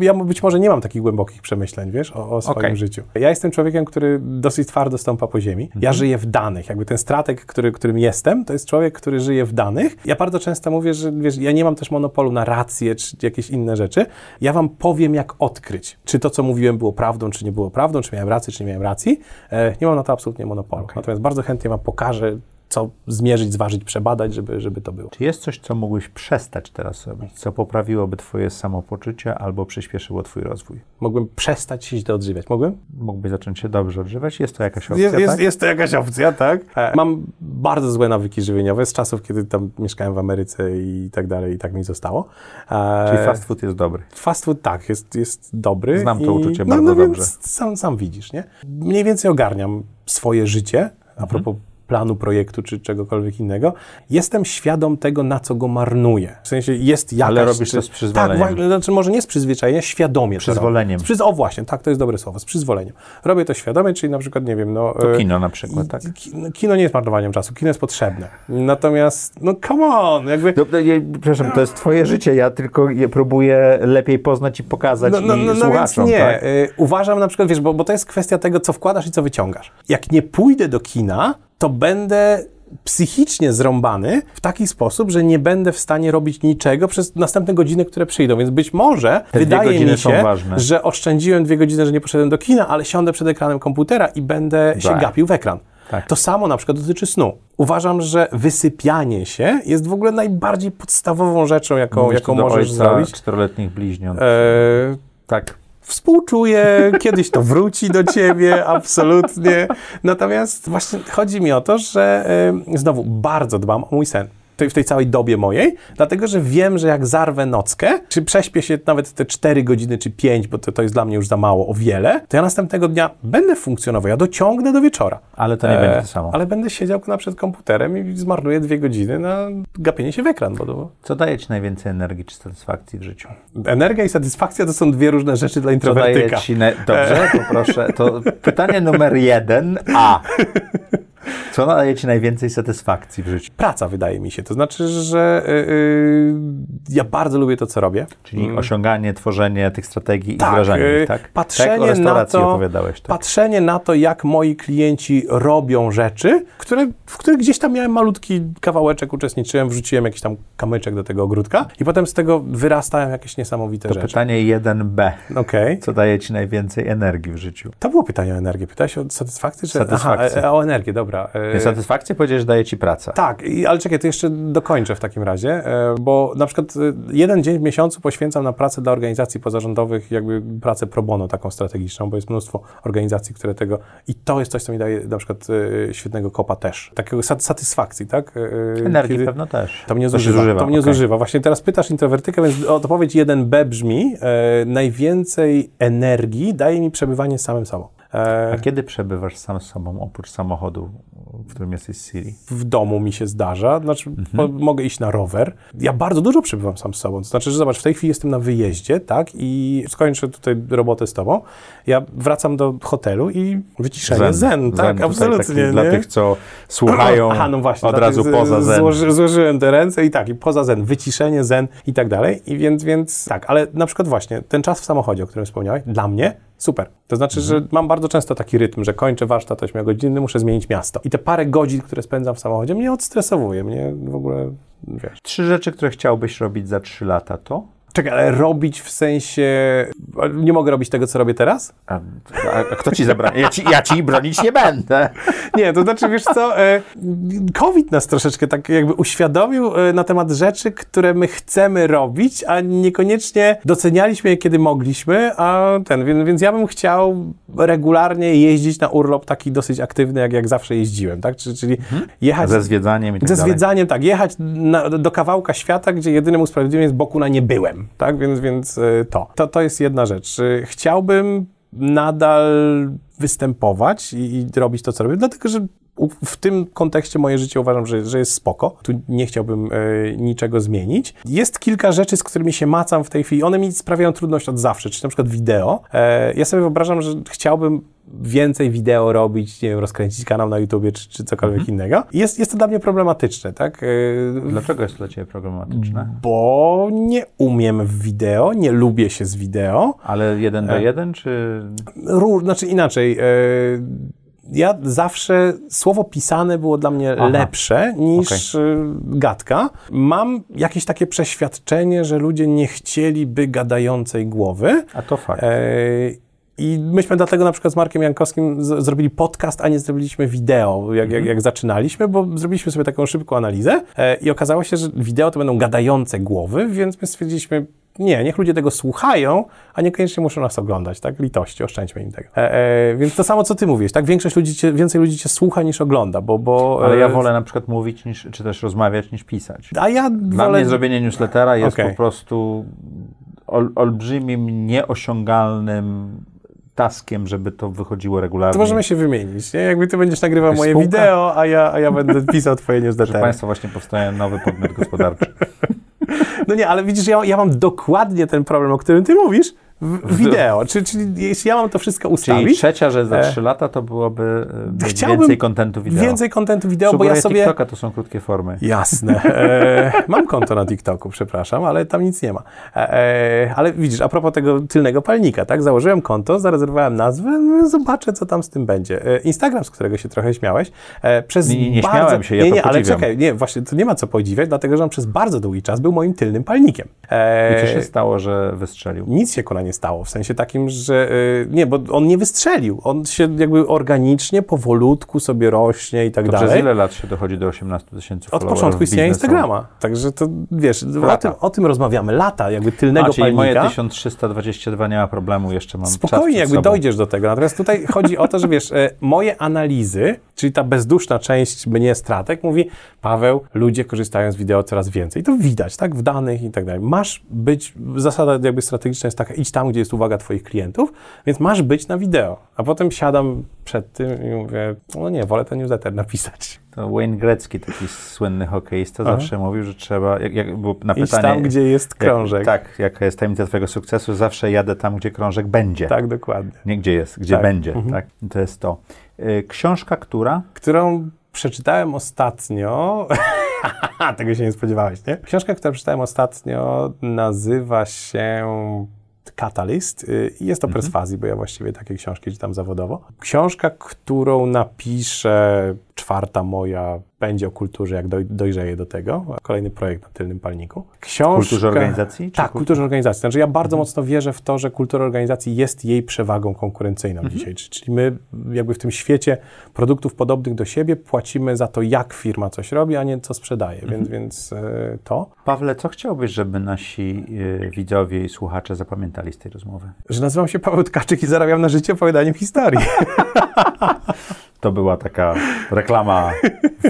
ja być może nie mam takich głębokich przemyśleń, wiesz, o, o swoim Okej. życiu. Ja jestem człowiekiem, który dosyć twardo stąpa po ziemi. Ja żyję w danych. Jakby ten strateg, który, którym jestem, to jest człowiek, który żyje w danych. Ja bardzo często mówię, że wiesz, ja nie mam też monopolu na rację czy jakieś inne rzeczy. Ja wam powiem, jak odkryć, czy to, co mówiłem, było prawdą, czy nie było prawdą, czy miałem rację, czy nie miałem racji. E, nie mam na to absolutnie monopolu. Natomiast bardzo chętnie wam pokażę, co zmierzyć, zważyć, przebadać, żeby, żeby to było. Czy jest coś, co mógłbyś przestać teraz robić, co poprawiłoby Twoje samopoczucie albo przyspieszyło Twój rozwój? Mógłbym przestać się źle odżywiać. Mógłbym? Mógłbyś zacząć się dobrze odżywać? Jest to jakaś opcja, Jest, jest, tak? jest to jakaś opcja, tak? Mam bardzo złe nawyki żywieniowe z czasów, kiedy tam mieszkałem w Ameryce i tak dalej, i tak mi zostało. E, Czyli fast food jest dobry. Fast food tak, jest, jest dobry. Znam to i, uczucie no, bardzo no dobrze. Sam, sam widzisz, nie? Mniej więcej ogarniam swoje życie, Mhm. a propos planu, projektu czy czegokolwiek innego. Jestem świadom tego, na co go marnuję. W sensie jest jakaś... Ale robisz to z przyzwoleniem. Tak, znaczy może nie z przyzwyczajenia, świadomie. Przyzwoleniem. przyz... O właśnie, tak, to jest dobre słowo, z przyzwoleniem. Robię to świadomie, czyli na przykład, nie wiem, no... To e, kino na przykład, tak? no, Kino nie jest marnowaniem czasu, kino jest potrzebne. Natomiast, no come on, jakby... Dobra, ja, przepraszam, to jest Twoje życie, ja tylko je próbuję lepiej poznać i pokazać No, no, i no, no więc nie. tak? Y, uważam na przykład, wiesz, bo, bo to jest kwestia tego, co wkładasz i co wyciągasz. Jak nie pójdę do kina, to będę psychicznie zrąbany w taki sposób, że nie będę w stanie robić niczego przez następne godziny, które przyjdą. Więc być może Te wydaje mi się, że oszczędziłem dwie godziny, że nie poszedłem do kina, ale siądę przed ekranem komputera i będę się Tak. gapił w ekran. Tak. To samo na przykład dotyczy snu. Uważam, że wysypianie się jest w ogóle najbardziej podstawową rzeczą, jaką, Mówisz jaką możesz ojca zrobić. czteroletnich bliźniąt. E, tak. Współczuję, kiedyś to wróci do ciebie, absolutnie. Natomiast właśnie chodzi mi o to, że znowu bardzo dbam o mój sen. tej- W tej całej dobie mojej, dlatego że wiem, że jak zarwę nockę, czy prześpię się nawet te 4 godziny czy 5, bo to, to jest dla mnie już za mało, o wiele, to ja następnego dnia będę funkcjonował, ja dociągnę do wieczora. Ale to nie E, będzie to samo. Ale będę siedział na przed komputerem i zmarnuję dwie godziny na gapienie się w ekran, bo to, Co daje Ci najwięcej energii czy satysfakcji w życiu? energia i satysfakcja to są dwie różne rzeczy dla Co daje introwertyka. Ci... Na... Dobrze, to proszę. To pytanie numer jeden. A. Co daje Ci najwięcej satysfakcji w życiu? praca, wydaje mi się. To znaczy, że y, y, ja bardzo lubię to, co robię. Czyli osiąganie, tworzenie tych strategii i Tak, wdrażanie y, ich, tak? patrzenie tak o restauracji na to, opowiadałeś, tak? Patrzenie na to, jak moi klienci robią rzeczy, które, w których gdzieś tam miałem malutki kawałeczek, uczestniczyłem, wrzuciłem jakiś tam kamyczek do tego ogródka i potem z tego wyrastają jakieś niesamowite To rzeczy. pytanie 1b. Okej. Co daje Ci najwięcej energii w życiu? To było pytanie o energię. Pytałeś o satysfakcję? Czy... Satysfakcję. Aha, e, o energię, dobra. Nie, satysfakcję powiedziałeś, że daje Ci praca. Tak, i, ale czekaj, to jeszcze dokończę w takim razie, e, bo na przykład e, jeden dzień w miesiącu poświęcam na pracę dla organizacji pozarządowych, jakby pracę pro bono taką strategiczną, bo jest mnóstwo organizacji, które tego... I to jest coś, co mi daje na przykład e, świetnego kopa też. Takiego sat- satysfakcji, tak? Energii kiedy- pewno też. To mnie To się zużywa. zużywa, To mnie okej. zużywa. Właśnie teraz pytasz introwertykę, więc odpowiedź 1b brzmi, e, najwięcej energii daje mi przebywanie samym sobą. A kiedy przebywasz sam z sobą, oprócz samochodu, w którym jesteś z Siri? w domu mi się zdarza, znaczy po, mogę iść na rower. Ja bardzo dużo przebywam sam z sobą, to znaczy, że zobacz, w tej chwili jestem na wyjeździe, tak, i skończę tutaj robotę z tobą, ja wracam do hotelu i wyciszenie zen, tak, tutaj absolutnie, taki nie? Dla tych, co słuchają Aha, no właśnie, od razu poza zen. Złoży, złożyłem te ręce i tak, i poza zen, wyciszenie, zen i tak dalej. I więc, więc tak, ale na przykład właśnie ten czas w samochodzie, o którym wspomniałeś, dla mnie super. To znaczy, Mhm. że mam bardzo często taki rytm, że kończę warsztat 8-godzinny, muszę zmienić miasto. I te parę godzin, które spędzam w samochodzie, mnie odstresowuje, mnie w ogóle, wiesz. Trzy rzeczy, które chciałbyś robić za trzy lata, to? Czekaj, ale robić w sensie... Nie mogę robić tego, co robię teraz? A, a, kto ci zabroni? Ja ci, ja ci bronić nie będę. Nie, to znaczy, wiesz co, e, COVID nas troszeczkę tak jakby uświadomił e, na temat rzeczy, które my chcemy robić, a niekoniecznie docenialiśmy je, kiedy mogliśmy, a ten, więc, więc ja bym chciał regularnie jeździć na urlop taki dosyć aktywny, jak, jak zawsze jeździłem, tak? Czyli, czyli jechać... Ze zwiedzaniem i tak Ze dalej. zwiedzaniem, tak, jechać na, do kawałka świata, gdzie jedynym usprawiedliwieniem jest Bokuna nie byłem, tak, więc, więc y, to. to. To jest jedna rzecz. Y, Chciałbym nadal występować i, i robić to, co robię, dlatego, że w tym kontekście moje życie uważam, że, że jest spoko. Tu nie chciałbym e, niczego zmienić. Jest kilka rzeczy, z którymi się macam w tej chwili. One mi sprawiają trudność od zawsze, czyli na przykład wideo. E, ja sobie wyobrażam, że chciałbym więcej wideo robić, nie wiem, rozkręcić kanał na YouTubie czy, czy cokolwiek innego. Jest, jest to dla mnie problematyczne, tak? E, Dlaczego jest to dla Ciebie problematyczne? bo nie umiem w wideo, nie lubię się z wideo. Ale jeden E. do jeden, czy... Ró- znaczy inaczej. E, ja zawsze słowo pisane było dla mnie Aha. lepsze niż e, gadka. Mam jakieś takie przeświadczenie, że ludzie nie chcieliby gadającej głowy. A to fakt. E, I myśmy dlatego na przykład z Markiem Jankowskim z, zrobili podcast, a nie zrobiliśmy wideo, jak, jak, jak zaczynaliśmy, bo zrobiliśmy sobie taką szybką analizę e, i okazało się, że wideo to będą gadające głowy, więc my stwierdziliśmy, nie, niech ludzie tego słuchają, a niekoniecznie muszą nas oglądać, tak? Litości, oszczędźmy im tego. E, e, więc to samo, co ty mówisz, tak? Większość ludzi cię, więcej ludzi cię słucha niż ogląda, bo... bo Ale ja e, wolę na przykład mówić, niż, czy też rozmawiać, niż pisać. A ja Dla wolę... mnie zrobienie newslettera jest Okej. po prostu ol, olbrzymim, nieosiągalnym taskiem, żeby to wychodziło regularnie. To możemy się wymienić, nie? Jakby ty będziesz nagrywał moje wideo, a ja, a ja będę pisał twoje Proszę newslettery. Państwa, właśnie powstaje nowy podmiot gospodarczy. No nie, ale widzisz, ja, ja mam dokładnie ten problem, o którym ty mówisz, wideo. Czyli, czyli jeśli ja mam to wszystko Czyli ustawić, trzecia rzecz za E, trzy lata to byłoby e, chciałbym więcej kontentu wideo. więcej kontentu wideo, bo ja sobie... TikToka to są krótkie formy. Jasne. E, mam konto na TikToku, przepraszam, ale tam nic nie ma. E, e, ale widzisz, a propos tego tylnego palnika, tak? Założyłem konto, zarezerwowałem nazwę, no, zobaczę, co tam z tym będzie. E, Instagram, z którego się trochę śmiałeś, przez Nie, nie, nie bardzo... śmiałem się, ja nie, to nie, ale czekaj, nie, właśnie, to nie ma co podziwiać, dlatego, że on przez bardzo długi czas był moim tylnym palnikiem. I co się stało, że wystrzelił? nic się kona nie stało, w sensie takim, że y, nie, bo on nie wystrzelił, on się jakby organicznie, powolutku sobie rośnie i tak To dalej. przez ile lat się dochodzi do 18 tysięcy Od początku istnienia? Instagrama. Także to wiesz, o tym, o tym rozmawiamy. Lata jakby tylnego A, czyli moje palnika. 1322 nie ma problemu, jeszcze mam Spokojnie, jakby sobą. dojdziesz do tego. Natomiast tutaj chodzi o to, że wiesz, e, moje analizy, czyli ta bezduszna część mnie stratek, mówi, Paweł, ludzie korzystają z wideo coraz więcej. To widać, tak, w danych i tak dalej. Masz być, zasada jakby strategiczna jest taka, idź tam, gdzie jest uwaga twoich klientów, więc masz być na wideo. A potem siadam przed tym i mówię, no nie, wolę ten newsletter napisać. To Wayne Gretzky, taki słynny hokeista, Aha. zawsze mówił, że trzeba, jak, jak było na Idź pytanie... tam, gdzie jest krążek. Jak, tak, jaka jest tajemnica twojego sukcesu, zawsze jadę tam, gdzie krążek będzie. Tak, dokładnie. Nie gdzie jest, gdzie Tak. będzie. Mhm. Tak? To jest to. Y, Książka, która? którą przeczytałem ostatnio. Tego się nie spodziewałeś, nie? Książka, którą przeczytałem ostatnio, nazywa się Catalyst y, i jest to perswazji, bo ja właściwie takie książki czytam zawodowo. Książka, którą napiszę, czwarta moja, będzie o kulturze, jak doj, dojrzeję do tego. Kolejny projekt na tylnym palniku. Książka... Kulturze organizacji? Tak, kultu- kulturze organizacji. Znaczy ja bardzo mocno wierzę w to, że kultura organizacji jest jej przewagą konkurencyjną Mhm. dzisiaj. Czyli- my jakby w tym świecie produktów podobnych do siebie płacimy za to, jak firma coś robi, a nie co sprzedaje. Mhm. Więc, więc e, to, Pawle, co chciałbyś, żeby nasi y, widzowie i słuchacze zapamiętali z tej rozmowy? że nazywam się Paweł Tkaczyk i zarabiam na życie opowiadaniem historii. To była taka reklama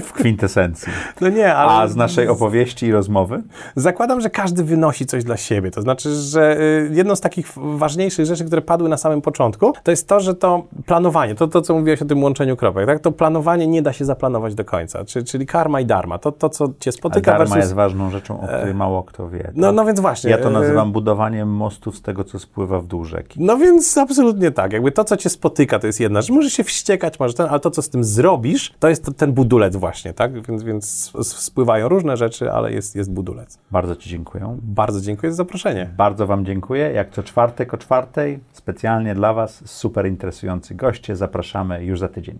w kwintesencji. No nie, ale... A z naszej opowieści i rozmowy? Zakładam, że każdy wynosi coś dla siebie. To znaczy, że y, jedną z takich ważniejszych rzeczy, które padły na samym początku, to jest to, że to planowanie, to, to co mówiłeś o tym łączeniu kropek, tak? to planowanie nie da się zaplanować do końca, czyli, czyli karma i dharma, to, to co cię Ale spotyka dharma versus... jest ważną rzeczą, o której mało kto wie. No, no więc właśnie. Ja to y, nazywam budowaniem mostów z tego, co spływa w dół rzeki. No więc absolutnie tak. Jakby to, co cię spotyka, to jest jedna rzecz. Możesz się wściekać, może ten, ale to, co z tym zrobisz, to jest to, ten budulec właśnie, tak? Więc, więc spływają różne rzeczy, ale jest, jest budulec. Bardzo Ci dziękuję. Bardzo dziękuję za zaproszenie. Bardzo Wam dziękuję. Jak co czwartek o czwartej, specjalnie dla Was super interesujący goście. Zapraszamy już za tydzień.